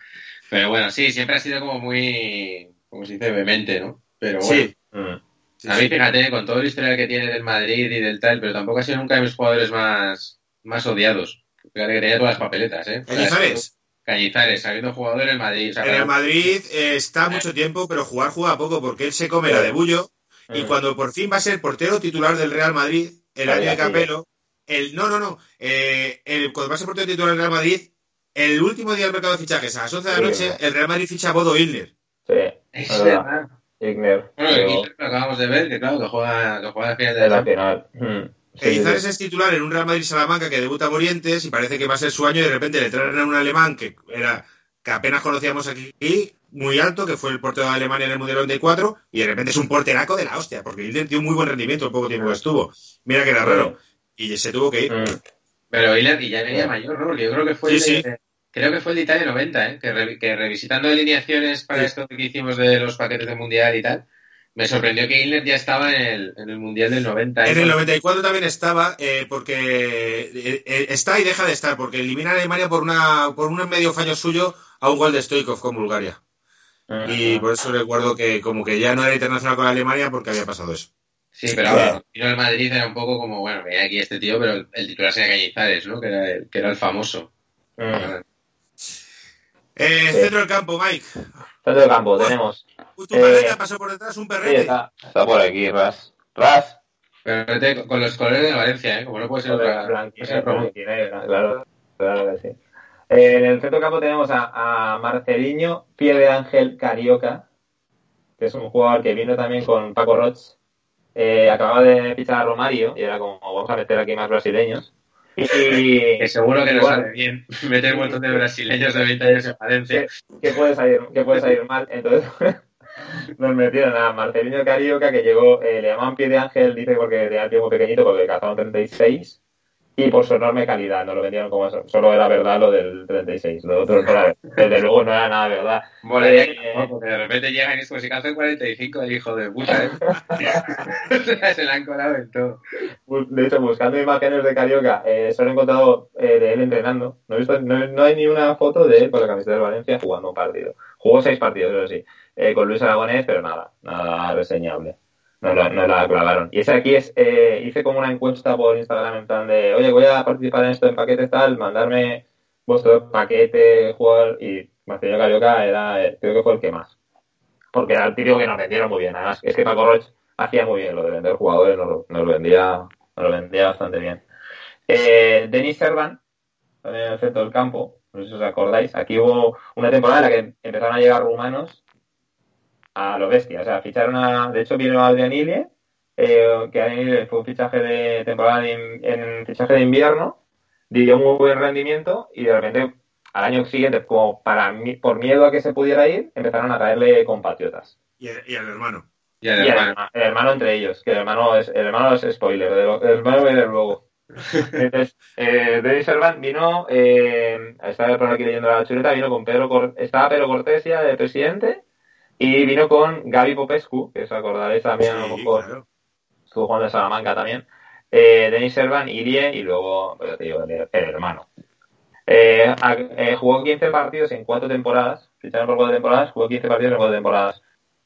Pero bueno, sí, siempre ha sido como muy, como se dice, vehemente, ¿no? Pero bueno, Sí. Mm. sí, a sí. mí fíjate, con todo el historial que tiene del Madrid y del tal, pero tampoco ha sido nunca de mis jugadores más, más odiados. Fíjate que tenía todas las papeletas, ¿eh? Cañizares. Cañizares, habiendo jugador en el Madrid. O sea, En el Madrid eh, está mucho tiempo, pero jugar juega poco porque él se come la de Bullo y Mm. cuando por fin va a ser portero titular del Real Madrid, el año de. Capelo, el no, no, no, eh, el- cuando va a ser portero titular del Real Madrid, el último día del mercado de fichajes, a las 11 de la Sí, noche, el Real Madrid ficha a Bodo Ilner. Sí, Es verdad. Igner. Bueno, lo acabamos de ver, que claro, que juega, que juega al final de la final. Mm. Sí. es titular en un Real Madrid Salamanca que debuta Morientes y parece que va a ser su año y de repente le traen a un alemán que era que apenas conocíamos aquí muy alto, que fue el portero de Alemania en el Mundial 94 y de repente es un porteraco de la hostia, porque Ilner dio un muy buen rendimiento el poco tiempo que estuvo. Mira que era raro. Y se tuvo que ir. Mm. Pero Hiller, y ya venía mayor, ¿no? Porque yo creo que fue Sí, el de, creo que fue el de Italia 90, ¿eh? Que, re- que revisitando alineaciones para Sí. esto que hicimos de los paquetes de mundial y tal, me sorprendió que Hiller ya estaba en el, en el mundial del 90. En ¿eh? el 94 también estaba, eh, porque eh, eh, está y deja de estar, porque elimina a Alemania por una por un medio fallo suyo a un gol de Stoikov con Bulgaria. Y por eso recuerdo que como que ya no era internacional con Alemania porque había pasado eso. Sí, pero ahora, vino el Madrid era un poco como, bueno, venía aquí este tío, pero el, titular sería Cañizares, ¿no? Que era el, que era el famoso. Mm. Eh, Sí. Centro del campo, Mike. Centro del campo, tenemos. Tu Eh, paleta pasó por detrás un Sí, perrete. está, está por aquí, Ras. Ras. Pero fíjate, con los colores de Valencia, ¿eh? Como no puede ser otra. puede ser promo. Blanquinegra, claro, claro que sí. Eh, en el centro campo tenemos a, a Marceliño, pie de Ángel Carioca, que es un jugador que vino también con Paco Roch. Eh, acababa de fichar a Romario y era como, vamos a meter aquí más brasileños. Y, Que seguro que nos Igual. sale bien meter un montón de brasileños de 20 años en Valencia. que puede salir, que puede salir mal. Entonces nos metieron a Marcelino Carioca, que llegó, eh, le llamaban pie de ángel, dice porque tenía el pie muy pequeñito, porque cazaron 36. y por su enorme calidad. No lo vendieron como eso. Solo era verdad lo del 36. Lo otro, no era- desde luego, no era nada verdad. Eh, de repente llegan y es como si calza el 45 el hijo de puta, ¿eh? Se la han colado en todo. De hecho, buscando imágenes de Carioca, eh, solo he encontrado eh, de él entrenando. No, he visto, no, no hay ni una foto de él con la camiseta del Valencia jugando un partido. Jugó seis partidos, eso sí, eh, con Luis Aragonés, pero nada, nada reseñable. No, la- no la clavaron. Y ese aquí es, eh, hice como una encuesta por Instagram en plan de, oye, voy a participar en esto en paquetes tal, mandarme vuestro paquete, jugar, y Marcelo Carioca era, eh, creo que fue el que más. Porque era el típico que nos vendieron muy bien. Además, es que Paco Roch hacía muy bien lo de vender jugadores, nos lo, nos lo vendía, nos lo vendía bastante bien. Eh, Denis Servan, también en el centro del campo, no sé si os acordáis, aquí hubo una temporada en la que empezaron a llegar rumanos a lo bestia. O sea, ficharon a, de hecho vino Adrián Ilie, eh, que fue un fichaje de temporada de in- en fichaje de invierno, dio muy buen rendimiento y de repente al año siguiente, como para mí- por miedo a que se pudiera ir, empezaron a traerle compatriotas. Y, y al hermano. Y el Y el, hermano. el hermano entre ellos, que el hermano es, el hermano es spoiler, el hermano viene luego. Entonces, eh, Denis Servan vino, eh, estaba por aquí leyendo la chuleta, vino con Pedro, Cor- estaba Pedro Cortesia de presidente y vino con Gaby Popescu, que os acordaréis también a lo mejor, claro. estuvo jugando en Salamanca también, eh, Denis Servan, Irie y luego, pues ya te digo, el, el hermano. Eh, a- eh, jugó 15 partidos en cuatro temporadas, ficharon por cuatro temporadas, jugó 15 partidos en cuatro temporadas.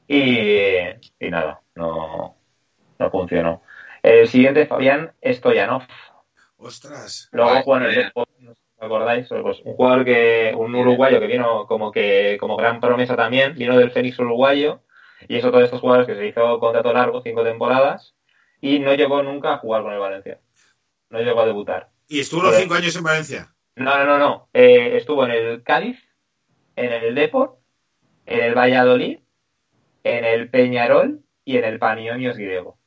Y, y nada, no, no funcionó. El siguiente, Fabián Stoyanov. Ostras. Luego jugó en el os acordáis, pues un jugador que, un uruguayo que vino como que, como gran promesa también, vino del Fénix uruguayo, y es otro de estos jugadores que se hizo contrato largo, cinco temporadas, y no llegó nunca a jugar con el Valencia. No llegó a debutar. ¿Y estuvo los Joder. cinco años en Valencia? No, no, no, no. Eh, estuvo en el Cádiz, en el Depor, en el Valladolid, en el Peñarol y en el Panionios griego.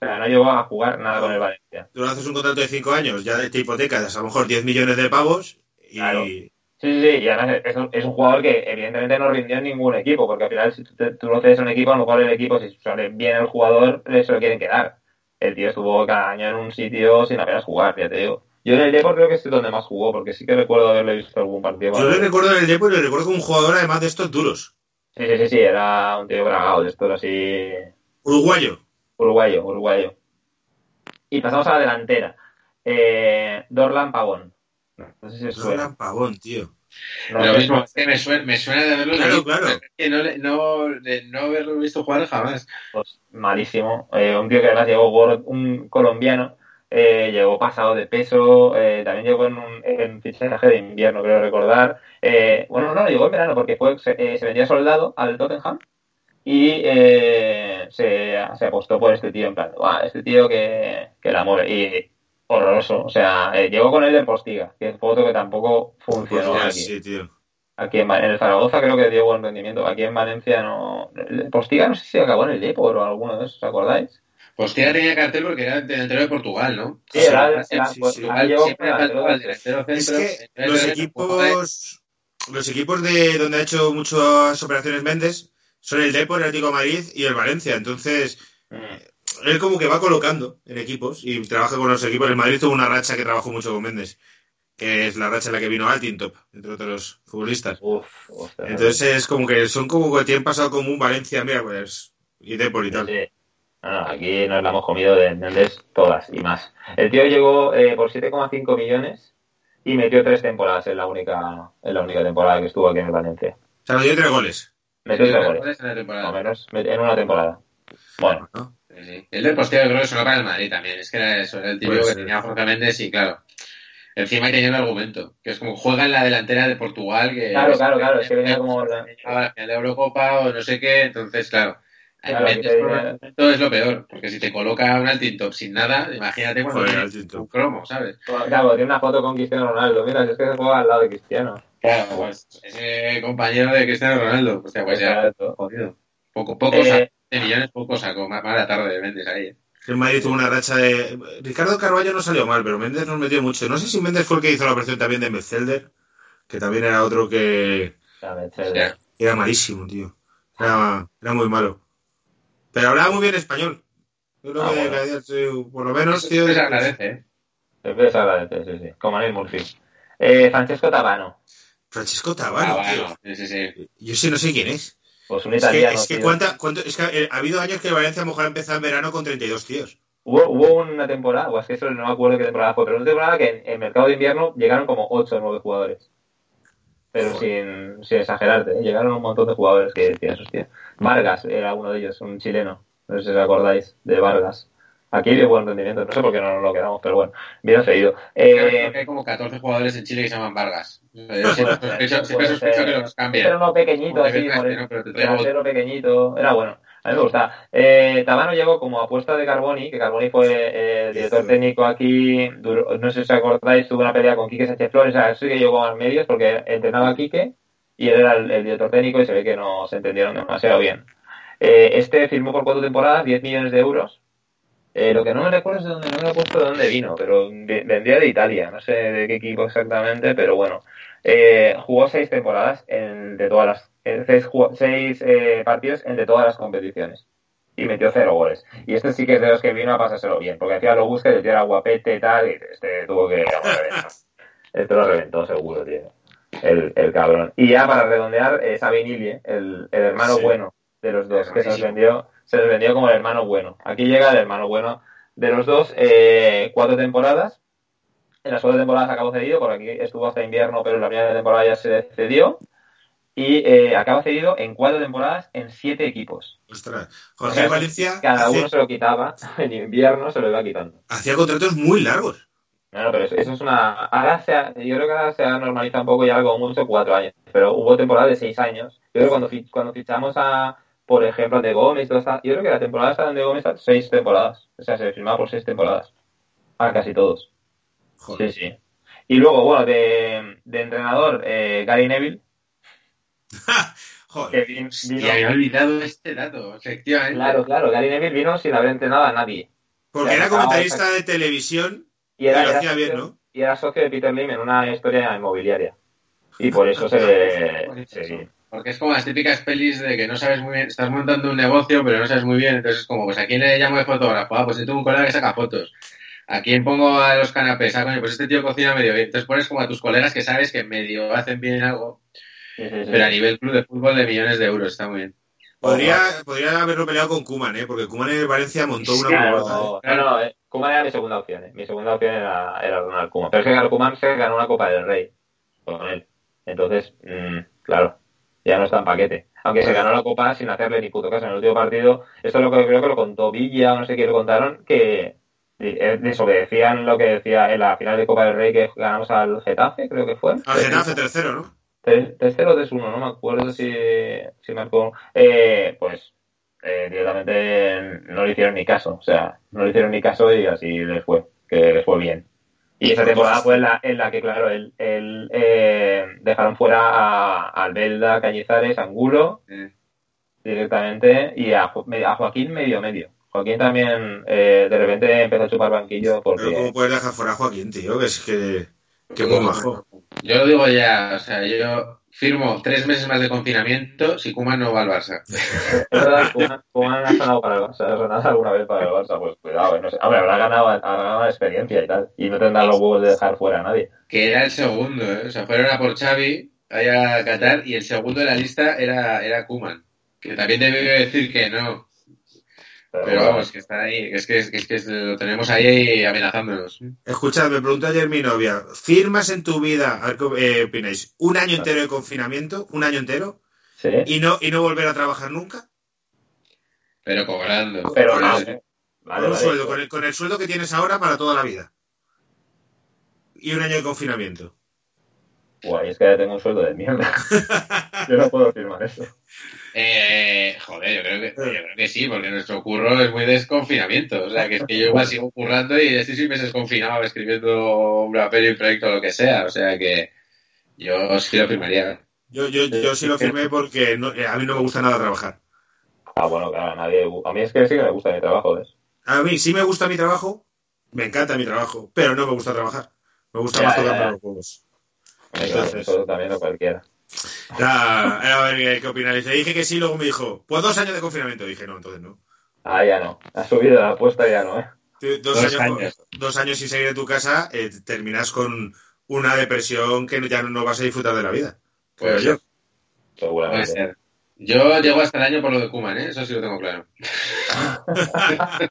Sea, no llegó a jugar nada con el Valencia. Tú haces un contrato de cinco años, ya te hipotecas a lo mejor 10 millones de pavos y Claro. Sí, sí, sí, y además es un, es un jugador que evidentemente no rindió en ningún equipo, porque al final si tú, te- tú cedes a un equipo, a lo mejor el equipo, si sale bien el jugador, se lo quieren quedar. El tío estuvo cada año en un sitio sin apenas jugar, ya te digo. Yo en el Depor creo que es donde más jugó, porque sí que recuerdo haberle visto algún partido. yo le recuerdo en el Depor y le recuerdo como un jugador además de estos duros. Sí, sí, sí, sí, era un tío bragado, de estos así. Uruguayo. Uruguayo, uruguayo. Y pasamos a la delantera. Eh, Dorlan Pavón. No sé si suena. Roland Pavón, tío. No Lo mismo, es que me suena, me suena de haberlo Claro, leído, claro. es no, le- no, de no haberlo visto jugar jamás. Pues, malísimo. Eh, un tío que además llegó un colombiano, eh, llegó pasado de peso, eh, también llegó en un en fichaje de invierno, creo recordar. Eh, bueno, no, llegó en verano porque fue, se, eh, se vendía soldado al Tottenham y eh, se, se apostó por este tío en plan, "Buah, este tío que, que el amor y horroroso. O sea, eh, llegó con él del Postiga, que fue otro que tampoco Pues funcionó ya, aquí. sí, tío. Aquí en, el Zaragoza creo que dio buen rendimiento. Aquí en Valencia no. El Postiga no sé si acabó en el Depor o alguno de esos, ¿os acordáis? Pues tía tenía cartel porque era delantero de Portugal, ¿no? Sí, era- Sí, era- sí, pues, sí. ahí Portugal el delantero Es centro. que el los equipos, los equipos de donde ha hecho muchas operaciones Méndez son el Depor, el Atlético de Madrid y el Valencia. Entonces, Mm. él como que va colocando en equipos y trabaja con los equipos. El Madrid tuvo una racha que trabajó mucho con Méndez, que es la racha en la que vino Altintop, entre otros futbolistas. Uf, ostras. Entonces es como que son como que tienen pasado como un Valencia, mira, pues, y Depor y tal. Sí. No, no, aquí nos la hemos comido de Méndez todas y más. El tío llegó eh, por 7,5 millones y metió tres temporadas en la única en la única temporada que estuvo aquí en el Valencia. O sea, nos dio tres goles. Tres goles, o menos, en una temporada. Bueno, ¿no? Sí, sí. El del posteo creo que sonó para el Madrid también. Es que era eso, era el típico Puede que ser. tenía Jorge Méndez y claro. Encima tenía un argumento, que es como juega en la delantera de Portugal, que Claro, claro, claro, es que venía como la- la Eurocopa o no sé qué, entonces claro. Claro, es lo peor, porque si te coloca un altintop sin nada, imagínate cuando Joder, tienes Altintop. un cromo, ¿sabes? claro, tiene una foto con Cristiano Ronaldo. Mira, si es que se juega al lado de Cristiano. Claro, pues ese compañero de Cristiano Ronaldo, pues ya, pues ya, jodido. Poco, poco Eh, saco, de millones, poco saco, ma- mala tarde de Méndez ahí. ¿eh? El Madrid tuvo una racha de. Ricardo Carballo no salió mal, pero Méndez nos metió mucho. No sé si Méndez fue el que hizo la operación también de Metzelder, que también era otro que era malísimo, tío. Era, era muy malo. Pero hablaba muy bien español. Yo creo Ah, que bueno. cada día, sí, por lo menos, tío. se agradece, ¿eh? Siempre se agradece, sí, sí. Como Anel Murphy. Eh, Francesco Tabano. Francesco Tabano, tío. sí, sí, sí. Yo sí no sé quién es. Pues un Es que, italiano. es que, cuánta- cuánto- es que, eh, ha habido años que Valencia a lo mejor ha empezado en verano con 32 tíos. Hubo, hubo una temporada, o es que eso no me acuerdo qué temporada fue, pero una temporada que en el mercado de invierno llegaron como 8 o 9 jugadores. Pero sin, sin exagerarte, ¿eh? llegaron un montón de jugadores que decías, hostia. Vargas era uno de ellos, un chileno. No sé si os acordáis de Vargas. Aquí de buen rendimiento, no sé por qué no nos lo quedamos, pero bueno, bien seguido. Eh, que hay como 14 jugadores en Chile que se llaman Vargas. Yo siempre Puede sospecho, sospecho ser. que los cambien. Era uno pequeñito, así, delantero pequeñito, era bueno. A mí me gusta. Eh, Tabano llegó como apuesta de Carboni, que Carboni fue eh, el director técnico aquí, duró- no sé si os acordáis, tuvo una pelea con Quique Sánchez Flores, o sea, sí que llegó a medios porque entrenaba a Quique y él era el, director técnico y se ve que no se entendieron demasiado bien. Eh, este firmó por cuatro temporadas 10 millones de euros. Eh, lo que no me recuerdo es de dónde, no me he puesto de dónde vino, pero de- vendría de Italia, no sé de qué equipo exactamente, pero bueno. Eh, jugó seis temporadas en, de todas las eh, seis, eh, partidos en de todas las competiciones y metió cero goles. Y este sí que es de los que vino a pasárselo bien, porque hacía lo el tío era guapete y tal, y este tuvo que. Este lo reventó seguro, tío. El, el cabrón. Y ya para redondear, eh, Sabin Ilie, el, el hermano Sí. bueno de los dos, que se Hermanísimo. vendió, se vendió como el hermano bueno. Aquí llega el hermano bueno de los dos, eh, cuatro temporadas. En las cuatro temporadas acabó cedido, porque aquí estuvo hasta invierno, pero en la primera temporada ya se cedió. Y eh, acaba cedido en cuatro temporadas en siete equipos. Ostras. O Jorge sea, Valencia Cada uno se lo quitaba, en invierno se lo iba quitando. hacía contratos muy largos. No, no, pero eso, eso es una. Ahora se ha- yo creo que ahora se ha normalizado un poco ya como mucho cuatro años. Pero hubo temporadas de seis años. Yo creo que cuando, fi- cuando fichamos a, por ejemplo, de Gómez, todo esta- yo creo que la temporada de Gómez seis temporadas. O sea, se firmaba por seis temporadas. A casi todos. Joder. Sí, sí. Y luego, bueno, de, de entrenador, eh, Gary Neville, Joder. que vin- vino. Y había olvidado este dato, efectivamente. Claro, claro, Gary Neville vino sin haber entrenado a nadie. Porque era comentarista de televisión Y era, y era bien, socio- ¿no? y era socio de Peter Lim en una historia inmobiliaria. Y por eso se. se- Porque es como las típicas pelis de que no sabes muy bien, estás montando un negocio, pero no sabes muy bien, entonces es como, pues ¿a quién le llamo de fotógrafo? Ah, pues yo tengo un colega que saca fotos. ¿A quién pongo a los canapés? Ah, coño, pues este tío cocina medio bien. Entonces pones como a tus colegas que sabes que medio hacen bien algo, sí, sí, sí. pero a nivel club de fútbol de millones de euros, está muy bien. Podría, podría haberlo peleado con Kuman, ¿eh? Porque Kuman en Valencia montó una Claro, gorda, ¿eh? no, no, eh, Koeman era mi segunda opción. eh. Mi segunda opción era, era Ronald Koeman. Pero es que Ronald Koeman se ganó una Copa del Rey con él. Entonces, mm, claro, ya no está en paquete. Aunque se ganó la Copa sin hacerle ni puto caso en el último partido. Esto es lo que creo que lo contó Villa, o no sé quién lo contaron, que eh, desobedecían lo que decía en la final de Copa del Rey que ganamos al Getafe, creo que fue. Al Getafe tercero, ¿no? 3-0 o 3-1, no me acuerdo si, si marcó. Eh, pues eh, directamente no le hicieron ni caso, o sea, no le hicieron ni caso y así les fue, que les fue bien. Y esa temporada fue en la, en la que, claro, él, él, eh, dejaron fuera a, Albelda, Cañizares, Angulo Eh, directamente y a, a Joaquín medio medio. Joaquín también eh, de repente empezó a chupar banquillo Pero porque... ¿cómo puedes dejar fuera a Joaquín, tío? Que es que... Que muy majo. Yo lo digo ya, o sea, yo firmo tres meses más de confinamiento si Kuman no va al Barça. Koeman ha sonado para el Barça, ha sonado alguna vez para el Barça, pues cuidado, eh, no sé. Hombre, habrá ganado, habrá ganado experiencia y tal, y no tendrá los huevos de dejar fuera a nadie. Que era el segundo, ¿eh? o sea, fueron a por Xavi, allá a Qatar, y el segundo de la lista era, era Kuman. Que también debe decir que no, Pero, vamos, que está ahí, es que, es que, es que lo tenemos ahí amenazándonos. Escuchad, me preguntó ayer mi novia, ¿firmas en tu vida, eh, opináis, un año entero de confinamiento, un año entero, sí, y no, y no volver a trabajar nunca? Pero cobrando. pero con no. el- Vale, con un vale. sueldo, con el, con el sueldo que tienes ahora para toda la vida. Y un año de confinamiento. Guay, es que ya tengo un sueldo de mierda. Yo no puedo firmar eso. Eh, joder, yo creo, que, yo creo que sí, porque nuestro curro es muy desconfinamiento. O sea, que es que yo igual sigo currando y estoy seis meses confinado escribiendo una peli, un proyecto, lo que sea. O sea que yo sí lo firmaría. Yo, yo, yo sí lo firmé porque no- eh, a mí no me gusta nada trabajar. Ah, bueno, claro, a nadie... A mí es que sí que me gusta mi trabajo, ¿ves? A mí sí me gusta mi trabajo, me encanta mi trabajo, pero no me gusta trabajar. Me gusta Ya, más ya. los juegos. Entonces- Eso también o cualquiera. Ya, a ver ¿qué, qué opináis. Le dije que sí, luego me dijo, pues dos años de confinamiento. Dije, no, entonces no. Ah, ya no. Ha subido la apuesta, ya no, ¿eh? Dos, Dos años, años. dos años sin salir de tu casa, eh, terminas con una depresión que ya no vas a disfrutar de la vida. Puede yo. puede Seguramente. ser. Yo llego hasta el año por lo de Kuman, ¿eh? Eso sí lo tengo claro.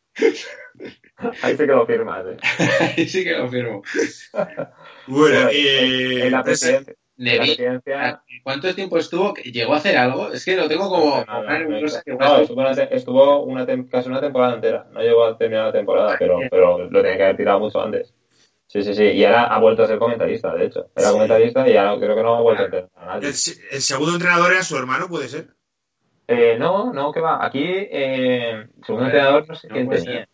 Ahí sí que lo firmas, ¿eh? Ahí sí que lo firmo. Bueno, Bueno, eh, en la ¿cuánto tiempo estuvo? ¿Llegó a hacer algo? Es que lo tengo como... No, que estuvo, una, estuvo casi una temporada entera. No llegó a terminar la temporada, pero, pero lo tenía que haber tirado mucho antes. Sí, sí, sí. Y ahora ha vuelto a ser comentarista, de hecho. Era Sí. comentarista y ahora creo que no ha vuelto a entrenar a nadie. el, se- el segundo entrenador era su hermano, puede ser. Eh, no, no, que va. Aquí, eh, segundo ver, entrenador, no sé no quién tenía. ser.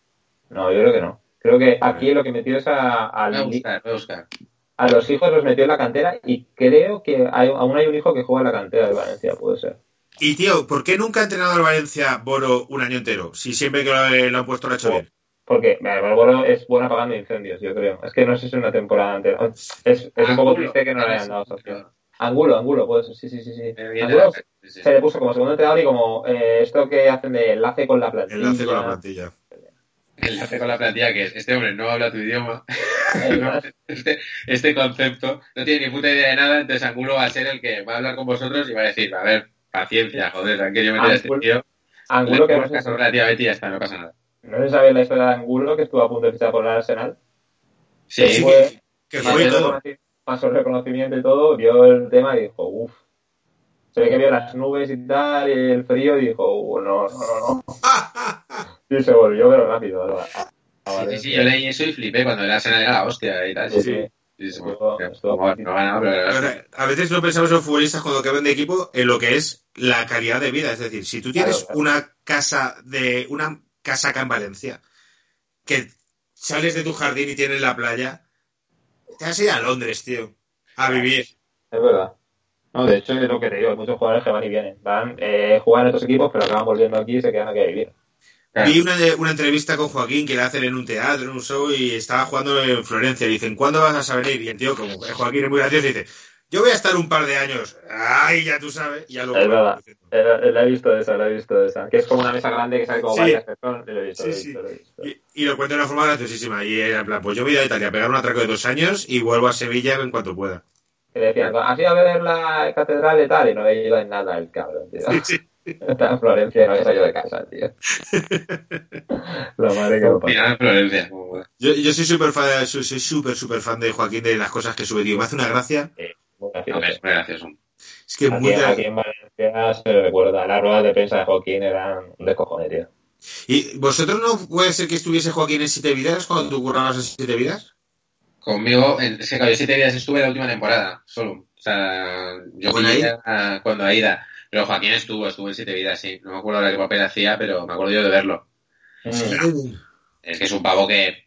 No, yo creo que no. Creo que aquí lo que metió es a, a, Voy a li- buscar, voy a buscar. A los hijos los metió en la cantera y creo que hay, aún hay un hijo que juega en la cantera de Valencia, puede ser. Y tío, ¿por qué nunca ha entrenado al Valencia Boro un año entero? Si siempre que lo, lo han puesto lo ha hecho bien. Porque eh, Bárbaro es bueno apagando incendios, yo creo. Es que no sé si es una temporada entera. Es, es un poco Angulo. triste que no le hayan dado esa opción. Angulo, Angulo, pues sí, sí, sí. sí. Angulo sí, sí. se le puso como segundo entrenador y como eh, esto que hacen de enlace con la plantilla. Enlace con la plantilla. Enlace con la plantilla que es, este hombre no habla tu idioma. No, este, este concepto no tiene ni puta idea de nada, entonces Angulo va a ser el que va a hablar con vosotros y va a decir, a ver, paciencia, joder, han querido meter a este tío. Angulo, que no caso relativamente y ya está, no pasa nada. no si sabéis la historia de Angulo, que estuvo a punto de fichar por el Arsenal. Sí, Sí, fue- Que fue todo. Pasó el reconocimiento y todo, vio el tema y dijo, uff. Se ve que vio las nubes y tal, y el frío, y dijo, uh, no, no, no, no. Y se volvió, pero rápido. a- a sí, sí, yo leí eso y flipé cuando Arsenal era la hostia y tal. Sí, Sí, bueno, pero a veces no pensamos los futbolistas cuando cambian de equipo en lo que es la calidad de vida. Es decir, si tú tienes Claro, claro. una casa de una casa acá en Valencia, que sales de tu jardín y tienes la playa, te vas a ir a Londres, tío, a vivir. Es verdad. No, de hecho, es lo que te digo, hay muchos jugadores que van y vienen. Van, eh, juegan en estos equipos, pero acaban volviendo aquí y se quedan aquí a vivir. Claro. Vi una, de- una entrevista con Joaquín que le hacen en un teatro, en un show, y estaba jugando en Florencia. Y dicen, ¿cuándo vas a venir? Y el tío, como eh, Joaquín es muy gracioso, dice, yo voy a estar un par de años. Ay, ya tú sabes. Ya lo Es verdad. La he visto esa, la he visto esa. Que es como una mesa grande que sale como Sí. varias personas. Lo he visto, Sí, lo he sí. visto, lo he visto. Y, y lo cuento de una forma graciosísima. Y era en plan, pues yo voy a Italia a pegar un atraco de dos años y vuelvo a Sevilla en cuanto pueda. Que decían, ¿has ido a ver la catedral y tal? Y no había ido en nada el cabrón, tío. Está en Florencia y no había salido de casa, tío. La madre que lo pasa. De Florencia. Yo, yo soy súper fan, soy soy súper, súper fan de Joaquín, de las cosas que sube, tío. Me hace una gracia. Muy gracioso. Es muy gracioso. Es que Aquí, muy... gra- aquí en Valencia se recuerda, las ruedas de prensa de Joaquín eran un descojone, tío. ¿Y vosotros no puede ser que estuviese Joaquín en Siete Vidas cuando tú currabas en Siete Vidas? Conmigo, en, es que claro, yo siete días estuve la última temporada, solo. O sea, yo ¿Con Aida? a- cuando Aida. Pero Joaquín estuvo, estuvo en siete vidas, sí. No me acuerdo ahora qué papel hacía, pero me acuerdo yo de verlo. Mm. Es que es un pavo que,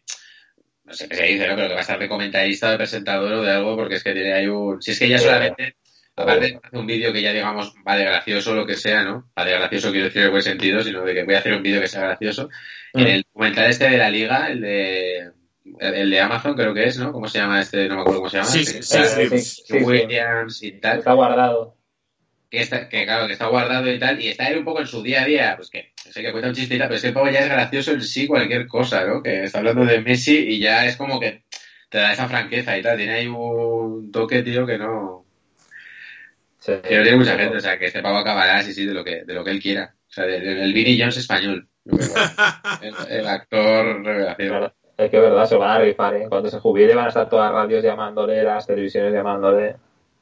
no sé qué se dice, ¿no? Pero que va a estar de comentarista o de presentador o de algo, porque es que tiene ahí un... Si es que ya solamente, aparte de hacer un vídeo que ya digamos va de gracioso o lo que sea, ¿no? Va de gracioso quiero decir en buen sentido, sino de que voy a hacer un vídeo que sea gracioso. En Mm. el documental este de la liga, el de... El de Amazon creo que es, ¿no? ¿Cómo se llama este? No me acuerdo cómo se llama. Sí, que sí, está- sí, sí, sí. sí, sí. Williams y tal Está guardado. Que, está, que claro, que está guardado y tal, y está él un poco en su día a día, pues que sé que cuenta un chiste y tal, pero es que el pavo ya es gracioso en sí cualquier cosa, ¿no? Que está hablando de Messi y ya es como que te da esa franqueza y tal, tiene ahí un toque, tío, que no... Sí. Que no tiene mucha gente, o sea, que este pavo acabará, sí, sí, de lo que, de lo que él quiera. O sea, del el Vinny Jones español. El, el actor revelación. Claro. Es que es verdad, se van a rifar, ¿eh? Cuando se jubile van a estar todas las radios llamándole, las televisiones llamándole.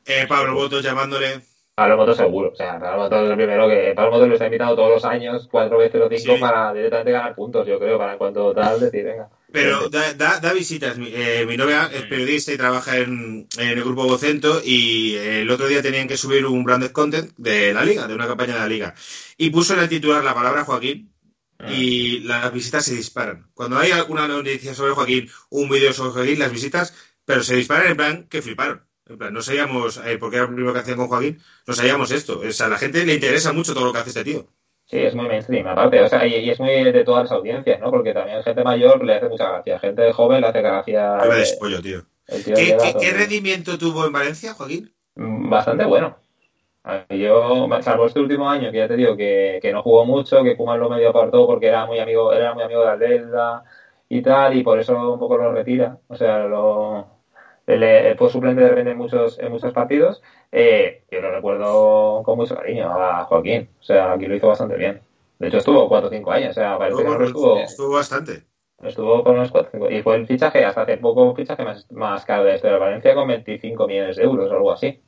Eh, Pablo Boto llamándole. Pablo Moto seguro. O sea, Pablo Moto es el primero que... Pablo Moto lo está invitado todos los años, cuatro veces o cinco, Sí. para directamente ganar puntos, yo creo, para en cuanto tal decir, venga. Pero da, da, da visitas. Mi, eh, mi novia es periodista y trabaja en, en el grupo Vocento y el otro día tenían que subir un branded content de la liga, de una campaña de la liga. Y puso en el titular la palabra Joaquín y las visitas se disparan. Cuando hay alguna noticia sobre Joaquín, un vídeo sobre Joaquín, las visitas, pero se disparan en plan que fliparon. No sabíamos, eh, porque era el primero que hacían con Joaquín, no sabíamos esto. O sea, a la gente le interesa mucho todo lo que hace este tío. Sí, es muy mainstream, aparte, o sea, y, y es muy de todas las audiencias, ¿no? Porque también gente mayor le hace mucha gracia, gente joven le hace gracia. Iba de pollo, tío. ¿Qué, qué, rendimiento tuvo en Valencia, Joaquín? Mm, Bastante bueno. Yo, salvo este último año, que ya te digo que, que no jugó mucho, que Kuman lo medio apartó porque era muy amigo, era muy amigo de Aldelda, y tal, y por eso un poco lo retira. O sea, lo, le, fue suplente de repente en muchos, en muchos partidos. Eh, yo lo recuerdo con mucho cariño a Joaquín. O sea, aquí lo hizo bastante bien. De hecho, estuvo 4 o 5 años. O sea, parece que no estuvo, Estuvo bastante. estuvo con unos 4 5 Y fue el fichaje, hasta hace poco, un fichaje más, más caro de este de Valencia con 25 millones de euros o algo así.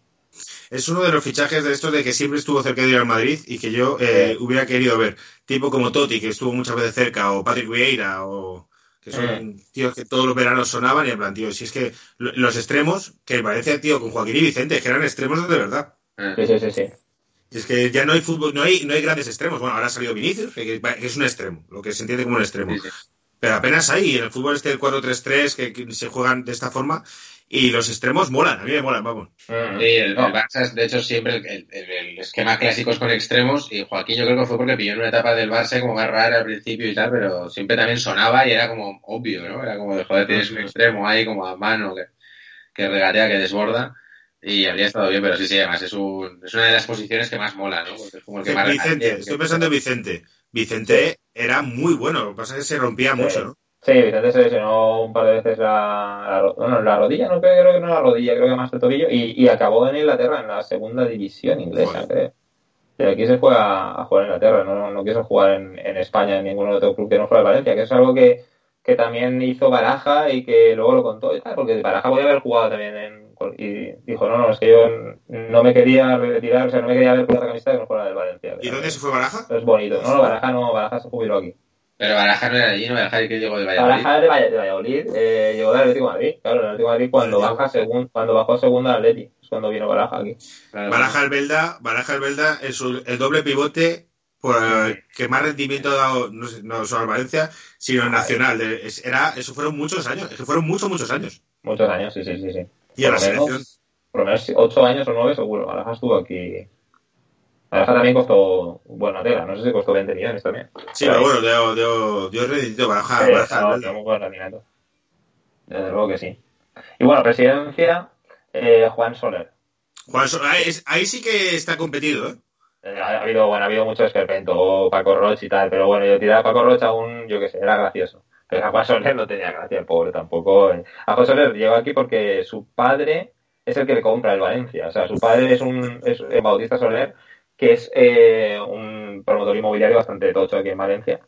Es uno de los fichajes de estos de que siempre estuvo cerca de ir al Madrid y que yo eh, hubiera querido ver. Tipo como Totti, que estuvo muchas veces cerca, o Patrick Vieira, o que son tíos que todos los veranos sonaban y en plan, tío, si es que lo- los extremos, que Valencia, tío, con Joaquín y Vicente, que eran extremos de verdad. Eh, Sí, sí, sí, sí. Y Es que ya no hay fútbol, no hay, no hay grandes extremos. Bueno, ahora ha salido Vinicius, que, que es un extremo, lo que se entiende como un extremo. sí, sí. Pero apenas hay, en el fútbol este del 4-3-3, que, que se juegan de esta forma, y los extremos molan, a mí me molan, vamos. Sí, el, No. Barça es de hecho siempre el, el- el esquema clásico es con extremos y Joaquín yo creo que fue porque pilló en una etapa del Barça como más rara al principio y tal, pero siempre también sonaba y era como obvio, ¿no? Era como de joder, tienes un extremo ahí como a mano que, que regatea, que desborda y habría estado bien, pero sí, sí, además es, un, es una de las posiciones que más mola, ¿no? Porque es como el que más Vicente, regatea, estoy pensando en Vicente. Vicente era muy bueno, lo que pasa es que se rompía Sí. mucho, ¿no? Sí, Vicente se lesionó un par de veces la, bueno, la rodilla, no creo, creo que no la rodilla, creo que más el tobillo, y, y acabó en Inglaterra en la segunda división inglesa, Joder. creo. De aquí se fue a, a jugar en Inglaterra, no, no quiso jugar en, en España en ningún otro club que no fuera el Valencia, que es algo que, que también hizo Baraja y que luego lo contó y tal, porque Baraja podía haber jugado también en, y dijo, no, no, es que yo no me quería retirar, o sea, no me quería ver con la camiseta que no fuera del Valencia. ¿Y dónde se fue Baraja? Es bonito, no, no, Baraja no, Baraja se jubiló aquí. Pero Baraja no era de allí, no Baraja que llegó de Valladolid. Baraja de Vall- de Valladolid, eh, llegó del Atlético de Madrid. Claro, el Atlético de Madrid cuando Vale, baja segun, cuando bajó segunda al Atleti, es cuando vino Baraja aquí. Claro. Baraja Albelda, Baraja Albelda es un- el doble pivote por que más rendimiento ha dado, no, sé, no solo al Valencia, sino al Nacional. De- era, eso fueron muchos años, es que fueron muchos, muchos años. Muchos años, sí, sí, sí. sí. Y a la menos- selección. Por lo menos ocho años o nueve seguro. Baraja estuvo aquí. Baraja también costó buena tela, no sé si costó 20 millones también. Sí, pero bueno, dio, dio, dio rédito Baraja, Sí, Baraja no, muy buen rendimiento. Desde luego que sí. Y bueno, presidencia, eh, Juan Soler. Juan Sol- ahí, ahí sí que está competido, ¿eh? Eh, ha habido, bueno, ha habido mucho esperpento, Paco Roche y tal, pero bueno, yo tiraba a Paco Roche aún, yo qué sé, era gracioso. Pero a Juan Soler no tenía gracia, el pobre tampoco. eh. A Juan Soler llegó aquí porque su padre es el que le compra el Valencia. O sea, su padre es un es Bautista Soler, que es eh, un promotor inmobiliario bastante tocho aquí en Valencia.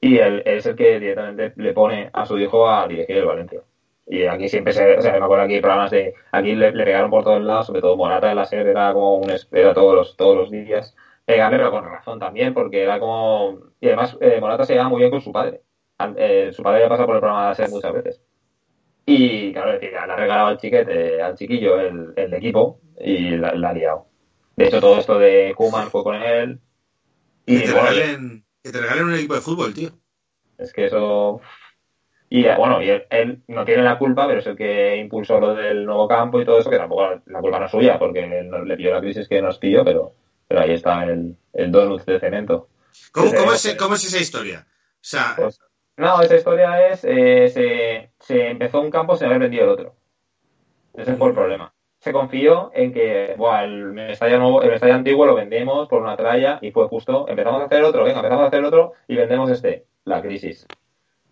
Y él, es el que directamente le pone a su hijo a dirigir el Valencia. Y aquí siempre se, o sea, me acuerdo aquí programas de, aquí le, le pegaron por todos lados, sobre todo Morata de la serie era como un espera todos los, todos los días. Pegarle, pero con razón también, porque era como, y además eh, Morata se llevaba muy bien con su padre. Eh, su padre había pasado por el programa de la serie muchas veces. Y claro, decir, le ha regalado al chiquete, al chiquillo, el, el equipo, y la, la ha liado. De hecho, todo esto de Kuman fue con él. Y Que te, bueno, regalen, que te regalen un equipo de fútbol, tío. es que eso. Y bueno, y él, él no tiene la culpa, pero es el que impulsó lo del nuevo campo y todo eso, que tampoco la culpa no es suya, porque él no- le pilló la crisis que nos pilló, pero, pero ahí está el, el donut de cemento. ¿Cómo, cómo, es, ¿Cómo es esa historia? O sea, Pues, no, esa historia es, eh, se, se empezó un campo sin haber vendido el otro. Ese fue el problema. Se confió en que, buah, el Mestalla nuevo, el Mestalla antiguo lo vendemos por una tralla y fue justo, empezamos a hacer otro, venga, empezamos a hacer otro y vendemos este, la crisis.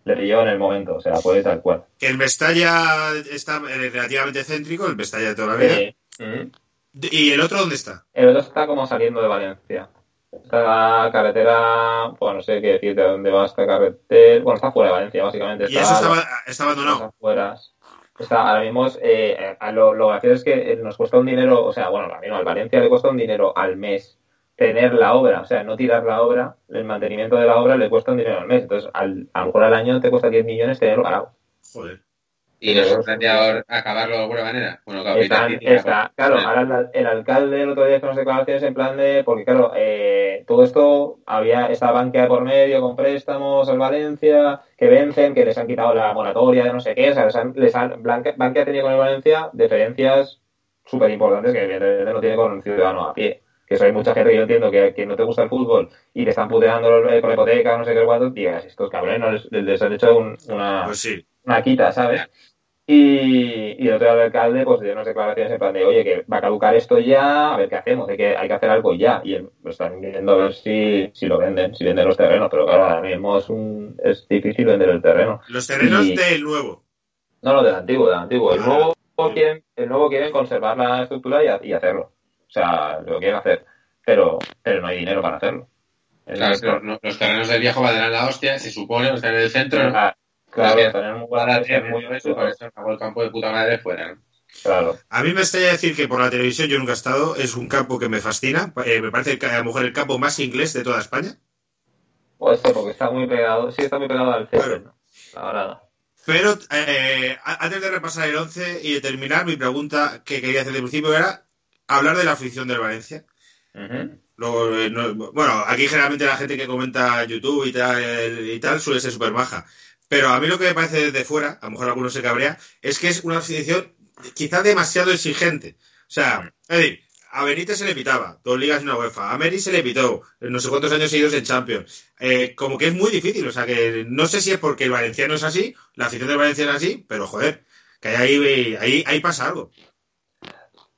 Le pilló en el momento, o sea, fue tal cual. el Mestalla está eh, relativamente céntrico, el Mestalla de toda la vida. Mm. ¿Y el otro dónde está? El otro está como saliendo de Valencia. Esta carretera, bueno, no sé qué decir de dónde va esta carretera. Bueno, está fuera de Valencia, básicamente. Y eso está, está abandonado. Está, ahora mismo, eh, a lo, lo gracioso es que eh, nos cuesta un dinero, o sea, bueno, a al Valencia le cuesta un dinero al mes tener la obra, o sea, no tirar la obra, el mantenimiento de la obra le cuesta un dinero al mes. Entonces, al, a lo mejor al año te cuesta 10 millones tenerlo parado. Joder. ¿Y no es un planteado acabarlo de alguna manera? Bueno, claro, Están- Peter City, está, claro, Vale. ahora el, el alcalde el otro día hizo unas declaraciones en plan de, porque claro, eh, todo esto había esta banquea por medio con préstamos al Valencia que vencen, que les han quitado la moratoria de no sé qué, o sea, les han, les han, Blanca- Bankia tenía con el Valencia diferencias súper importantes que evidentemente no tiene con un ciudadano a pie. Que eso hay mucha gente que yo entiendo que, que no te gusta el fútbol y te están puteando eh, con la hipoteca, no sé qué cuánto, digas, estos cabrones no les, les han hecho un- una, Pues sí. una quita, ¿sabes? Y, y el otro alcalde pues dio unas declaraciones en plan de, oye, que va a caducar esto ya, a ver qué hacemos, hay que, hay que hacer algo ya. Y él, pues, están viendo a ver si, si lo venden, si venden los terrenos, pero claro, ahora mismo es, un, es difícil vender el terreno. Los terrenos Y- del nuevo. No, no, del antiguo, del antiguo. El Ah. nuevo quieren, el nuevo quieren conservar la estructura y, ha- y hacerlo. O sea, lo quieren hacer, pero, pero no hay dinero para hacerlo. Claro, es que los, los terrenos del viejo valdrán la hostia, se supone, o sea, en el centro, ¿no? Ah, Claro, que- tener muy Para baratos, hacer muy muy eso, por eso acabó el campo de puta madre fuera, ¿no? Claro. A mí me extraña decir que por la televisión yo nunca he estado. Es un campo que me fascina. Eh, me parece que a lo mejor el campo más inglés de toda España. Puede ser, porque está muy pegado, sí está muy pegado al césped, Claro. ¿no? La verdad. Pero eh, antes de repasar el 11 y de terminar, mi pregunta que quería hacer de principio era hablar de la afición del Valencia. Ujú. Luego, eh, no- bueno, aquí generalmente la gente que comenta YouTube y tal, y tal suele ser súper maja. Pero a mí lo que me parece desde fuera, a lo mejor alguno se cabrea, es que es una afición quizás demasiado exigente. O sea, es decir, a Benítez se le pitaba, dos ligas y una UEFA. A Meri se le pitó, no sé cuántos años seguidos en Champions. Eh, como que es muy difícil, o sea que no sé si es porque el valenciano es así, la afición del Valencia es así, pero joder, que ahí, ahí, ahí pasa algo.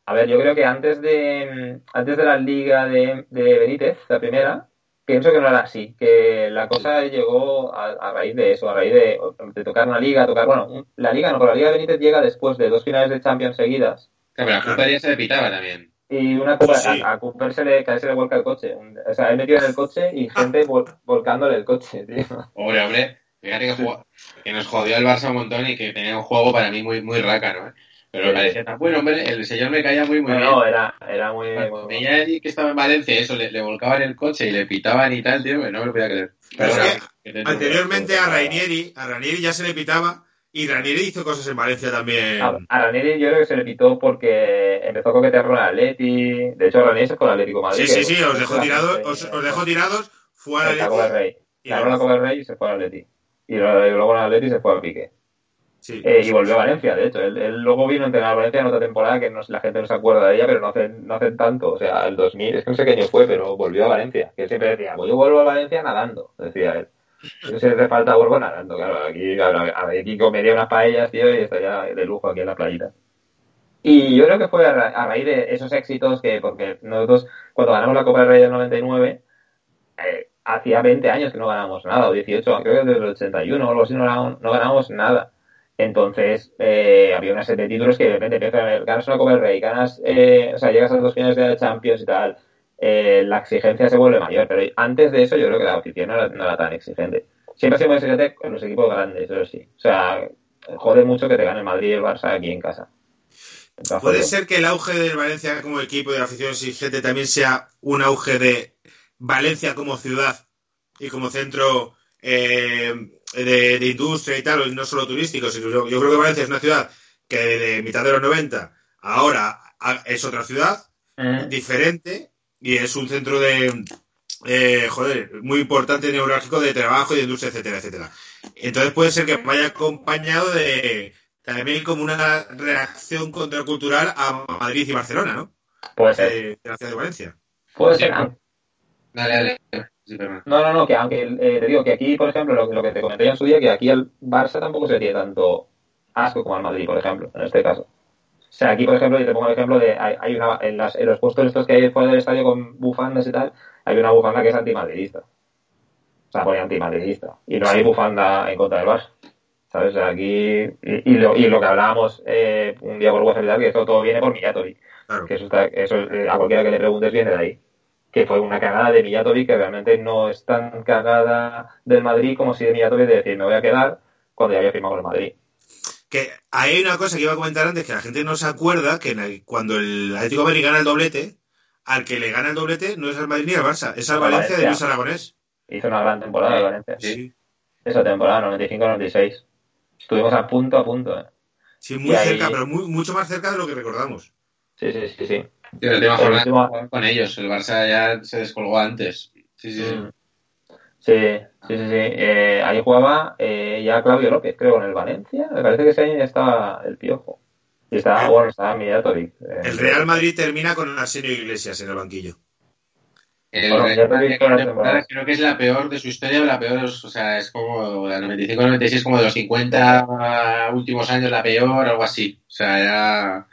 A ver, yo creo que antes de antes de la liga de, de Benítez, la primera, pienso que no era así, que la cosa llegó a, a raíz de eso, a raíz de, de tocar una liga, tocar, bueno, un- la liga no, pero la liga Benítez llega después de dos finales de Champions seguidas Claro, pero la Claro. culpa ya se le pitaba también. y una copa, Sí. a, a Cooper se le, casi se le vuelca el coche, o sea, él metido en el coche y gente vol- volcándole el coche, tío. Hombre, hombre, fíjate que, jugó- que nos jodió el Barça un montón y que tenía un juego para mí muy, muy rácano, ¿eh? Pero Sí. me parecía tan bueno, hombre, el señor me caía muy, muy No, bien. no, era, era muy, Cuando muy- allí que estaba en Valencia, eso, le, le volcaban el coche y le pitaban y tal, tío, que no me lo podía creer. Pero es que que te- Anteriormente a Rainieri, a Rainieri ya se le pitaba y Rainieri hizo cosas en Valencia también. A, a Ranieri yo creo que se le pitó porque empezó a coquetear con el Atleti. De hecho, Ranieri se fue al Atlético de Madrid. Sí, sí, sí, os dejó tirados, os, os dejó tirados, fue al en la Copa del Atleti Rey. y Ganó la Copa del Rey y se fue al Atleti. Y luego, el Atleti se fue al Pique. Sí. Eh, y volvió a Valencia, de hecho. Él, él luego vino a entrenar a Valencia en otra temporada que no, la gente no se acuerda de ella, pero no hace, no hace tanto. O sea, el 2000, es que no sé qué año fue, pero volvió a Valencia. Que él siempre decía, pues yo vuelvo a Valencia nadando, decía él. Yo si hace falta vuelvo nadando, claro. Aquí, claro, aquí comería unas paellas, tío, y estaría de lujo aquí en la playita. Y yo creo que fue a, ra- a raíz de esos éxitos que, porque nosotros, cuando ganamos la Copa del Rey del 99, eh, hacía 20 años que no ganamos nada, o 18, creo que desde el 81 o algo así no no ganamos nada. Entonces, eh, había una serie de títulos que de repente empiezas ganas una Copa del Rey, ganas, eh, o sea, llegas a dos finales de Champions y tal, eh, la exigencia se vuelve mayor. Pero antes de eso, yo creo que la afición no era, tan exigente. Siempre ha sido muy exigente con los equipos grandes, eso sí. O sea, jode mucho que te gane Madrid y el Barça aquí en casa. Puede ser que el auge del Valencia como equipo de la afición exigente también sea un auge de Valencia como ciudad y como centro eh, de, de industria y tal, y no solo turístico. sino yo, yo creo que Valencia es una ciudad que de mitad de los 90 ahora a- es otra ciudad Mm. diferente y es un centro de, eh, joder, muy importante neurálgico de trabajo y de industria, etcétera, etcétera. Entonces puede ser que vaya acompañado de también como una reacción contracultural a Madrid y Barcelona, ¿no? Puede ser. Eh, de la ciudad de Valencia. Puede ser. Dale, dale. No, no, no, que aunque eh, te digo que aquí, por ejemplo, lo, lo que te comenté ya en su día, que aquí al Barça tampoco se tiene tanto asco como al Madrid, por ejemplo, en este caso. O sea, aquí, por ejemplo, yo te pongo el ejemplo de, hay, hay una, en, las, en los puestos estos que hay fuera del estadio con bufandas y tal, hay una bufanda que es antimadridista. O sea, pone antimadridista. Y no hay bufanda en contra del Barça. ¿Sabes? O sea, aquí, y, y lo, y lo que hablábamos eh, un día por WhatsApp y tal, que eso todo viene por Mijatovic. Claro. Que eso, está, eso eh, a cualquiera que le preguntes viene de ahí. Que fue una cagada de Mijatovic que realmente no es tan cagada del Madrid como si de Mijatovic de decir me voy a quedar cuando ya había firmado el Madrid. Que hay una cosa que iba a comentar antes que la gente no se acuerda que en el- cuando el Atlético de Madrid gana el doblete, al que le gana el doblete no es al Madrid ni al Barça, es al Al Valencia de. Luis Aragonés. Hizo una gran temporada el Valencia. Sí. Esa temporada, 95-96. Estuvimos a punto, a punto. ¿eh? Sí, muy Y ahí- cerca, pero muy, mucho más cerca de lo que recordamos. Sí, sí, sí, sí. Sí, la última El jornada último- jugaron con ellos. El Barça ya se descolgó antes. Sí, sí, sí. Mm. Sí, sí, sí, sí. Eh, ahí jugaba eh, ya Claudio López, creo, con el Valencia. Me parece que ese año ya estaba el piojo. Y estaba, bueno, estaba Mijatovic. eh, El Real Madrid termina con Arsenio Iglesias en el banquillo. El Bueno, temporadas. creo que es la peor de su historia, la peor, o sea, es como la 95-96, como de los 50 últimos años la peor, algo así. O sea, ya.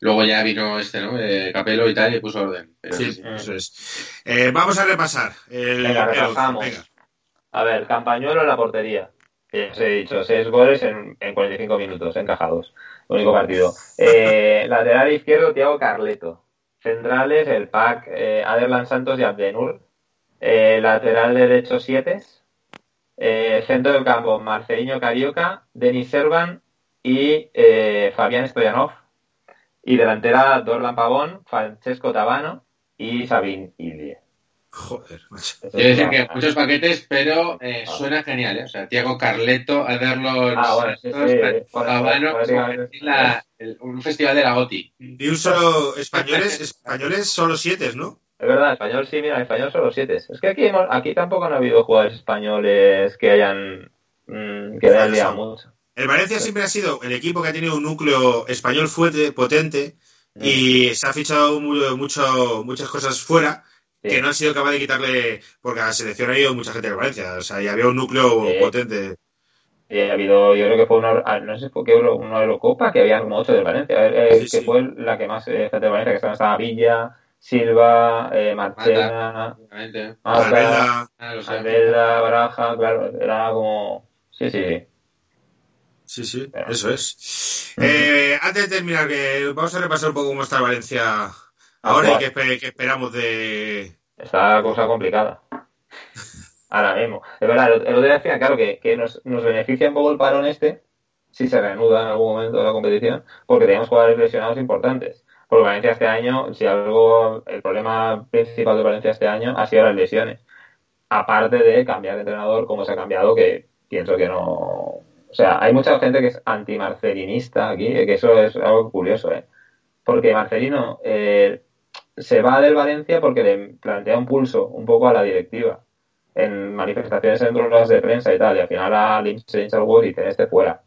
Luego ya vino este, ¿no? Eh, Capello y tal, y puso orden. Pero Sí, eso es. Eh, vamos a repasar. El, Venga, el- relajamos. venga. A ver, Campañuelo en la portería. Que ya os he dicho, 6 goles en, en 45 minutos, encajados. Único partido. Eh, lateral izquierdo, Tiago Carleto. Centrales, el pack eh, Aderlan Santos y Abdenur. Eh, lateral derecho, Sietes. Eh, centro del campo, Marcelinho Carioca, Denis Servan y eh, Fabián Stoyanov. Y delantera, Dorlan Pavón, Francesco Tabano y Sabin Ilie. Joder, macho. Quiero decir que muchos paquetes, pero eh, Ah. suena genial, ¿eh? O sea, Tiago Carleto, Ah, bueno, sí, sí, decir la- el- un festival de la OTI. Y un solo españoles, españoles solo siete, ¿no? Es verdad, español sí, mira, español solo siete. Es que aquí, hemos- aquí tampoco han habido jugadores españoles que hayan, mm, que hayan liado mucho. El Valencia siempre ha sido el equipo que ha tenido un núcleo español fuerte, potente, y se ha fichado mu- mucho, muchas cosas fuera Sí. que no han sido capaces de quitarle, porque a la selección ha ido mucha gente de Valencia, o sea, y había un núcleo Sí. potente. Y ha habido, yo creo que fue una, ah, no sé por qué, una Eurocopa que había como ocho del Valencia, eh, Sí, que sí. fue la que más eh, gente de Valencia, que estaban, estaba Villa, Silva, eh, Marchena. Mata, Ah. Albelda, Baraja, claro, era como, sí, sí, sí. sí, Pero- eso es. Eh, antes de terminar, que vamos a repasar un poco cómo está Valencia ahora y qué, espe- qué esperamos de... Está la cosa complicada. Ahora mismo. Es verdad, el, el otro día decía, claro, que, que nos, nos beneficia un poco el parón este, si se reanuda en algún momento de la competición, porque tenemos jugadores lesionados importantes. Porque Valencia este año, si algo, el problema principal de Valencia este año ha sido las lesiones. Aparte de cambiar de entrenador como se ha cambiado, que pienso que no. O sea, hay mucha gente que es anti-marcelinista aquí, que eso es algo curioso, ¿eh? Porque Marcelino eh, se va del Valencia porque le plantea un pulso un poco a la directiva en manifestaciones en ruedas de prensa y tal, y al final a Lynch se hincha el y dice este fuera.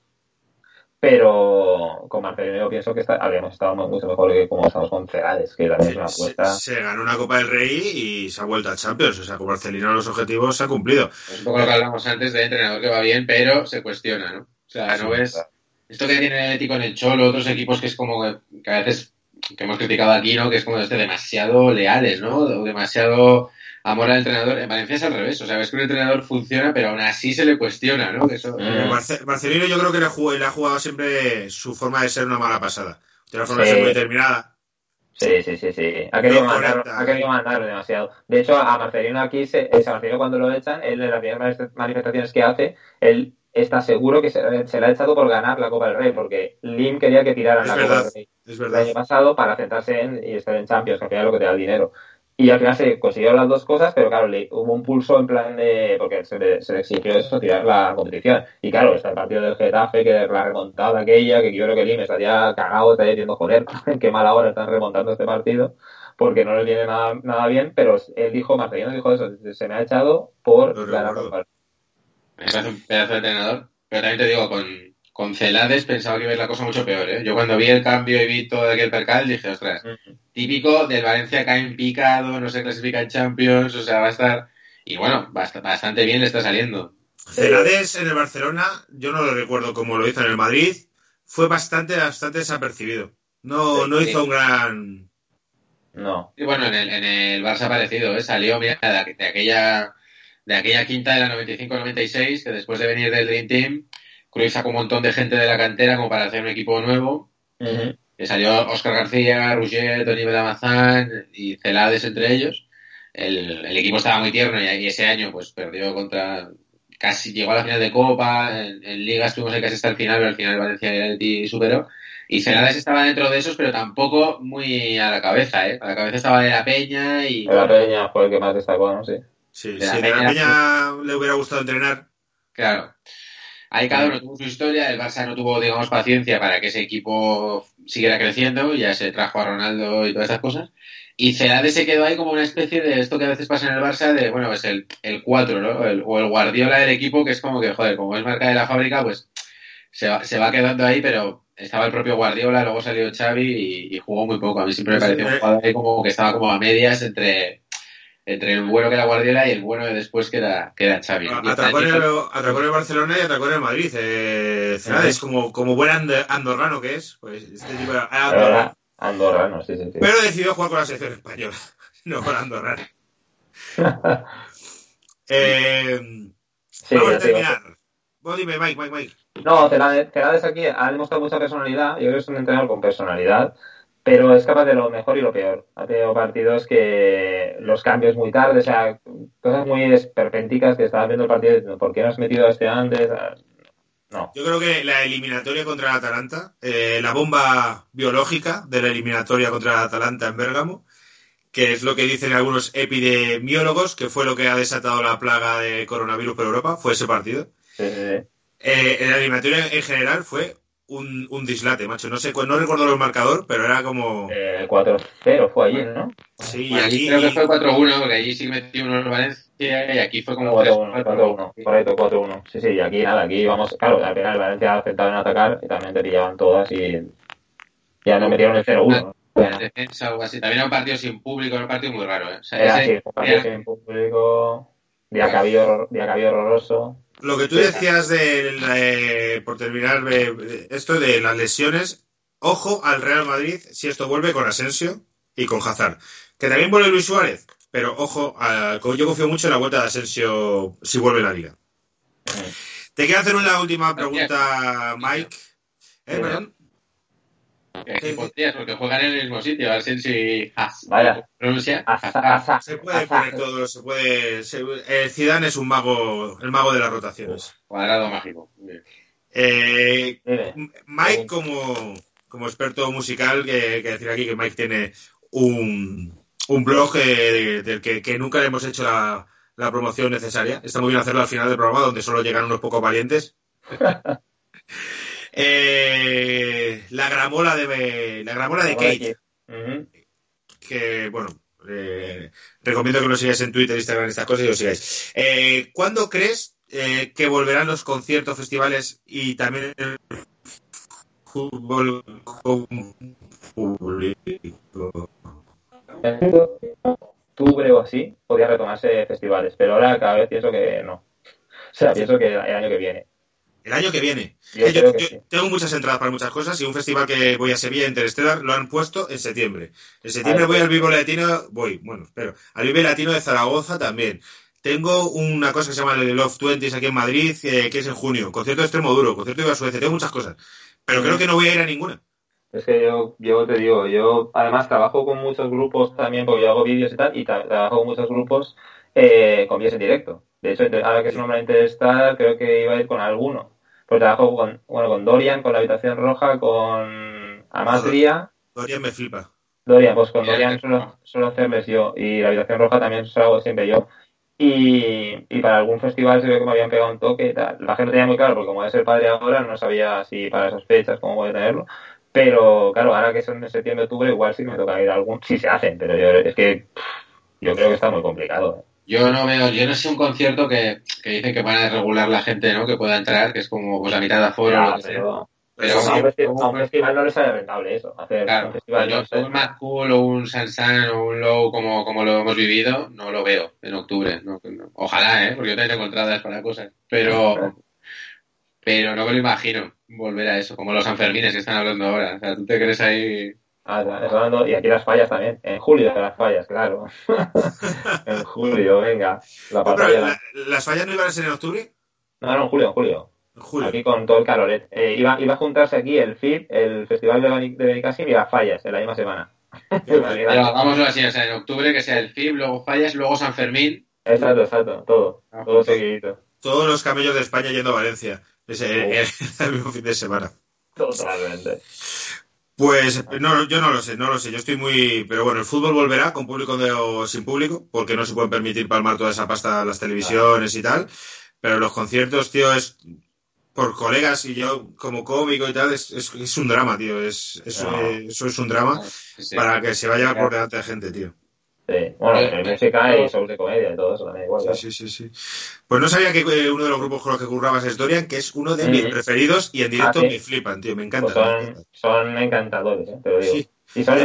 Pero con Marcelino pienso que está- habríamos estado mucho mejor que como estamos con Cerades, que también es una Se, apuesta. se ganó una Copa del Rey y se ha vuelto a Champions, o sea, como Marcelino los objetivos se han cumplido. Es un poco lo que hablamos antes de entrenador que va bien, pero se cuestiona, ¿no? O sea, no ves esto que tiene el Atlético en el Cholo, otros equipos que es como que, que a veces que hemos criticado aquí, ¿no? Que es como este demasiado leales, ¿no? O demasiado amor al entrenador. En Valencia es al revés, o sea, ves que un entrenador funciona, pero aún así se le cuestiona, ¿no? Que eso, Mm. Marce- Marcelino yo creo que le, ha jugado siempre su forma de ser una mala pasada. Tiene una forma Sí. de ser muy determinada. Sí, sí, sí, sí. Ha querido, No mandar, ha querido mandar demasiado. De hecho, a Marcelino aquí, se, a Marcelino cuando lo echan, él en las primeras manif- manifestaciones que hace, él está seguro que se, se le ha echado por ganar la Copa del Rey, porque Lim quería que tiraran Es la verdad. Copa del Rey Es el año pasado para centrarse en y estar en Champions, que al final es lo que te da el dinero. Y al final se consiguieron las dos cosas, pero claro, le, hubo un pulso en plan de. porque se le, se le exigió eso, tirar la competición. Y claro, está el partido del Getafe, que la remontada aquella, que yo creo que Lim estaría cagado, estaría diciendo, joder, qué mala hora están remontando este partido, porque no le viene nada, nada bien, pero él dijo, Marcelino dijo eso, se me ha echado por Lo ganar recuerdo. la Copa. me parece un pedazo de entrenador. Pero también te digo, con, con Celades pensaba que iba a ir la cosa mucho peor, ¿eh? Yo cuando vi el cambio y vi todo aquel percal, dije, ostras, típico del Valencia cae en picado, no se clasifica en Champions, o sea, va a estar... Y bueno, bast- bastante bien le está saliendo. Celades en el Barcelona, yo no lo recuerdo como lo hizo en el Madrid, fue bastante, bastante desapercibido. No, Sí, no sí. hizo un gran. No. Y bueno, en el, en el Barça parecido, ¿eh? Salió, mira, de, de aquella de aquella quinta de la 95-96, que después de venir del Dream Team, Cruyff sacó un montón de gente de la cantera como para hacer un equipo nuevo. Ujú. Que salió Oscar García, Roger, Tony Belamazán y Celades entre ellos. El, el equipo estaba muy tierno y, y ese año pues perdió contra... Casi llegó a la final de Copa, en, en Liga estuvimos ahí casi hasta el final, pero al final Valencia y Atleti superó. Y Celades estaba dentro de esos, pero tampoco muy a la cabeza, ¿eh? A la cabeza estaba de la Peña y... La Peña fue el que más destacó, ¿no? Sí. Sí, De la si de la Peña- Peña le hubiera gustado entrenar. Claro. Ahí cada uno tuvo su historia, el Barça no tuvo, digamos, paciencia para que ese equipo siguiera creciendo, ya se trajo a Ronaldo y todas estas cosas. Y Celades se quedó ahí como una especie de esto que a veces pasa en el Barça, de, bueno, es el, el 4, ¿no? El- o el Guardiola del equipo, que es como que, joder, como es marca de la fábrica, pues se va, se va quedando ahí, pero estaba el propio Guardiola, luego salió Xavi y, y jugó muy poco. A mí siempre me Sí, pareció un jugador ahí como que estaba como a medias entre entre el bueno que era Guardiola y el bueno de después que era, que era Xavi. Y Atracó en, el, en Barcelona y atracó en el Madrid. Eh, Celades, como, como buen and- andorrano que es, pues este tipo era La andorrano. verdad, Andorra, no, sí, sí, sí. Pero decidió jugar con la selección española, no con andorrano. Eh, vamos a te terminar. Vos dime, Mike, Mike, Mike. No, Celades Celades aquí ha demostrado mucha personalidad. Yo creo que es un entrenador con personalidad, pero es capaz de lo mejor y lo peor. Ha tenido partidos que los cambios muy tarde, o sea, cosas muy esperpénticas que estabas viendo el partido ¿por qué no has metido a este antes? Ah, No. Yo creo que la eliminatoria contra el Atalanta, eh, la bomba biológica de la eliminatoria contra el Atalanta en Bérgamo, que es lo que dicen algunos epidemiólogos, que fue lo que ha desatado la plaga de coronavirus por Europa, fue ese partido. Sí, sí, sí. Eh, la eliminatoria en general fue un, un dislate, macho. No sé, no recuerdo el marcador, pero era como... Eh, 4-0 fue allí, ¿no? Sí, y Bueno, allí aquí... creo que fue 4-1, porque allí sí metió uno en Valencia y aquí fue como 4-1, 3-4. 4-1, correcto, 4-1. Sí, sí, y aquí nada, aquí vamos, claro, al final Valencia aceptado en atacar y también te pillaban todas y ya no metieron el 0-1. En defensa o algo así. También era un partido sin público, era un partido muy raro. ¿eh? O sea, Era ese- así, un partido era- sin público, día que había horror- día que había horroroso. Lo que tú decías de, eh, por terminar, eh, de esto de las lesiones, ojo al Real Madrid si esto vuelve con Asensio y con Hazard. Que también vuelve Luis Suárez, pero ojo, a- yo confío mucho en la vuelta de Asensio si vuelve la liga. Te quiero hacer una última pregunta, Mike. Eh, perdón. Que aquí podrías, porque juegan en el mismo sitio, Asensio y Haas. Vaya. Pronuncia Asa- Se puede asa- poner todo, se puede. se- eh, Zidane es un mago, el mago de las rotaciones. Cuadrado mágico. Eh. Mike, como, como experto musical, que, que decir aquí que Mike tiene un, un blog eh, del que, que nunca le hemos hecho la, la promoción necesaria. Está muy bien hacerlo al final del programa, donde solo llegan unos pocos valientes. Eh, la gramola de la gramola de Kate, que bueno, eh, recomiendo que lo sigáis en Twitter, Instagram, estas cosas y lo sigáis. Eh, ¿Cuándo crees eh, que volverán los conciertos, festivales y también el fútbol con público? En octubre o así podía retomarse festivales, pero ahora cada vez pienso que no. O sea, pienso que el año que viene. El año que viene. Yo Eh, yo- creo que yo sí. tengo muchas entradas para muchas cosas y un festival que voy a Sevilla, Interstellar, lo han puesto en septiembre. En septiembre voy sí. al Vivo Latino, voy, bueno, espero, al Vive Latino de Zaragoza también. Tengo una cosa que se llama el Love Twenties aquí en Madrid, eh, que es en junio. Concierto de extremo duro, concierto de Suecia, tengo muchas cosas. Pero creo que no voy a ir a ninguna. Es que yo, yo te digo, yo además trabajo con muchos grupos también, porque yo hago vídeos y tal, y tra- trabajo con muchos grupos eh, con vídeos en directo. De hecho, ahora que es un nombre Interestar, creo que iba a ir con alguno. Pues trabajo con, bueno, con Dorian, con la Habitación Roja, con Amatria. Dorian me flipa. Dorian, pues con Dorian suelo, suelo hacerles yo, y la Habitación Roja también suelo hago siempre yo. Y, y para algún festival se ve que me habían pegado un toque y tal. La gente tenía muy claro, porque como es el padre ahora, no sabía si para esas fechas cómo voy a tenerlo. Pero claro, ahora que son de septiembre, octubre, igual sí me toca ir a algún. Sí se hacen, pero yo es que pff, yo creo que está muy complicado. ¿eh? Yo no veo, yo no sé un concierto que, que dicen que van a regular la gente, ¿no? Que pueda entrar, que es como pues la mitad de aforo o Ya, lo que sea. pero, Pero a, un sí, festi- a un festival no le sale rentable eso. Hacer Claro, un festival, yo no sé. un Mad Cool o un Sansan o un Low como, como lo hemos vivido, no lo veo en octubre. No, no. Ojalá, ¿eh? Porque yo tengo entradas para cosas. Pero, pero no me lo imagino volver a eso, como los Sanfermines que están hablando ahora. O sea, tú te crees ahí... Ah, hablando- y aquí las fallas también. En julio las fallas, claro. en julio, venga. La No, pero batalla. la- ¿Las fallas no iban a ser en octubre? No, no, en julio, en julio. En julio. Aquí con todo el caloret. Eh, iba, iba a juntarse aquí el FIP, el Festival de, Beni- de Benicàssim y las fallas en la misma semana. Pero hagámoslo así, o sea, en octubre que sea el FIB, luego Fallas, luego San Fermín. exacto, exacto, todo. Ah, Todo pues. seguidito. Todos los camellos de España yendo a Valencia. Ese, el, el mismo fin de semana. Totalmente. Pues no, yo no lo sé, no lo sé. Yo estoy muy. Pero bueno, el fútbol volverá con público de- o sin público, porque no se pueden permitir palmar toda esa pasta a las televisiones y tal. Pero los conciertos, tío, es. Por colegas y yo como cómico y tal, es, es, es un drama, tío. Es, es- No. eh, eso es un drama Sí, sí. para que se vaya por delante de gente, tío. Sí. Bueno, en música y shows de comedia y todo eso también igual. Sí, sí, sí, sí. Pues no sabía que eh, uno de los grupos con los que currabas es Dorian, que es uno de mis preferidos y en directo Ah, sí. me flipan, tío. Me Pues encanta. son, son encantadores, ¿eh? te lo digo. Sí, y son el,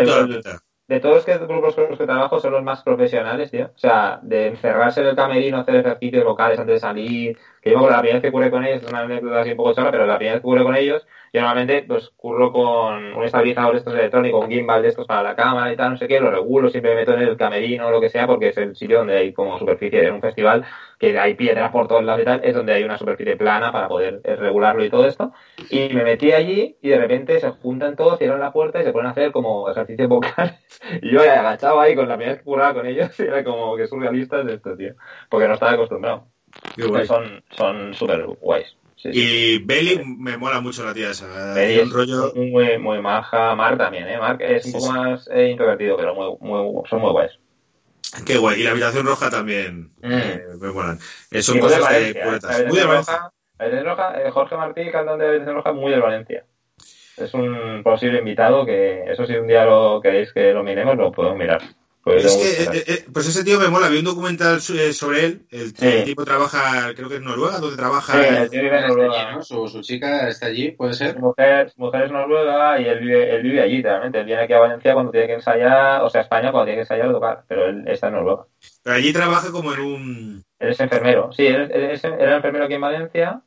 de todos los que- grupos con los que trabajo son los más profesionales, tío. O sea, de encerrarse en el camerino, hacer ejercicios locales antes de salir. Que yo la primera vez que curré con ellos, es una anécdota así un poco chorra, pero la primera vez que curré con ellos, yo normalmente pues curro con un estabilizador de estos electrónicos, un gimbal de estos para la cámara y tal, no sé qué, lo regulo, siempre me meto en el camerino o lo que sea, porque es el sitio donde hay como superficie en un festival, que hay piedras por todos lados y tal, es donde hay una superficie plana para poder eh, regularlo y todo esto. Y me metí allí y de repente se juntan todos, cierran la puerta y se ponen a hacer como ejercicios vocales. Y yo agachado ahí con la primera que curraba con ellos, y era como que surrealistas de esto, tío. Porque no estaba acostumbrado. Son son súper guays. Sí. Y Belly me mola mucho la tía esa. Belly un es rollo. muy, muy maja. Mark también, ¿eh? Mark es un poco más eh, introvertido, pero muy, muy, son muy guays. Qué guay. Y la habitación roja también Mm. eh, me molan. Eh, son muy de cosas de ¿eh? poetas. La Muy de Habitación Valencia. Roja- eh, Jorge Martí, cantante de Habitación Roja, muy de Valencia. Es un posible invitado que, eso si un día lo queréis que lo miremos, lo podemos mirar. Porque Es que, muchas- eh, eh, pues ese tío me mola. Vi un documental eh, sobre él. El, Sí. el tipo trabaja, creo que en Noruega, donde trabaja. Sí, eh, el tío vive en Está allí, Noruega. ¿no? Su, su chica está allí, ¿puede ser? Su mujer, mujer es noruega y él vive, él vive allí, realmente. Él viene aquí a Valencia cuando tiene que ensayar, o sea, a España cuando tiene que ensayar o tocar, pero él está en Noruega. Pero allí trabaja como en un. Él es enfermero, sí, él, él era enfermero aquí en Valencia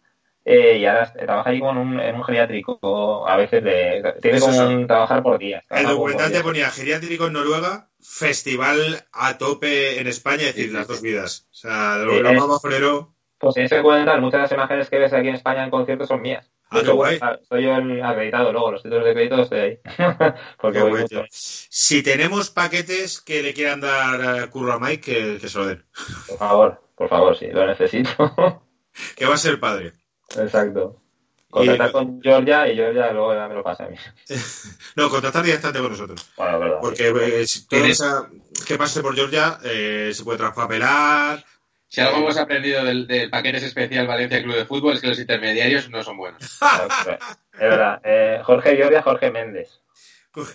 eh, y ahora trabaja allí como en un, en un geriátrico, a veces de, tiene Eso como un trabajar por días. El documental te ponía geriátrico en Noruega, festival a tope en España, es decir, las dos vidas. O sea, lo, Sí, lo más bajonero. Pues en ese documental muchas de las imágenes que ves aquí en España en conciertos son mías. Ah, qué guay. Soy yo el acreditado luego, los títulos de crédito estoy ahí. Porque Qué voy mucho. Si tenemos paquetes que le quieran dar eh, curro a Mike, que, que se lo den. Por favor, por favor, sí, lo necesito. Que va a ser padre. Exacto. Contactar Y- con Georgia y Georgia luego ya me lo pasa a mí. No, contactar directamente con nosotros. Bueno, es verdad. Porque eh, si todo ¿Tienes- esa- que pase por Georgia eh, se puede traspapelar. Si algo hemos aprendido del, del paquetes especial Valencia Club de Fútbol es que los intermediarios no son buenos. Es verdad. Eh, Jorge Georgia, Jorge Méndez.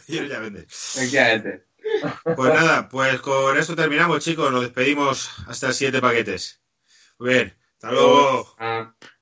Georgia vende. Efectivamente. Pues nada, pues con esto terminamos, chicos. Nos despedimos hasta el siguiente paquetes. Muy bien, hasta luego. Ah.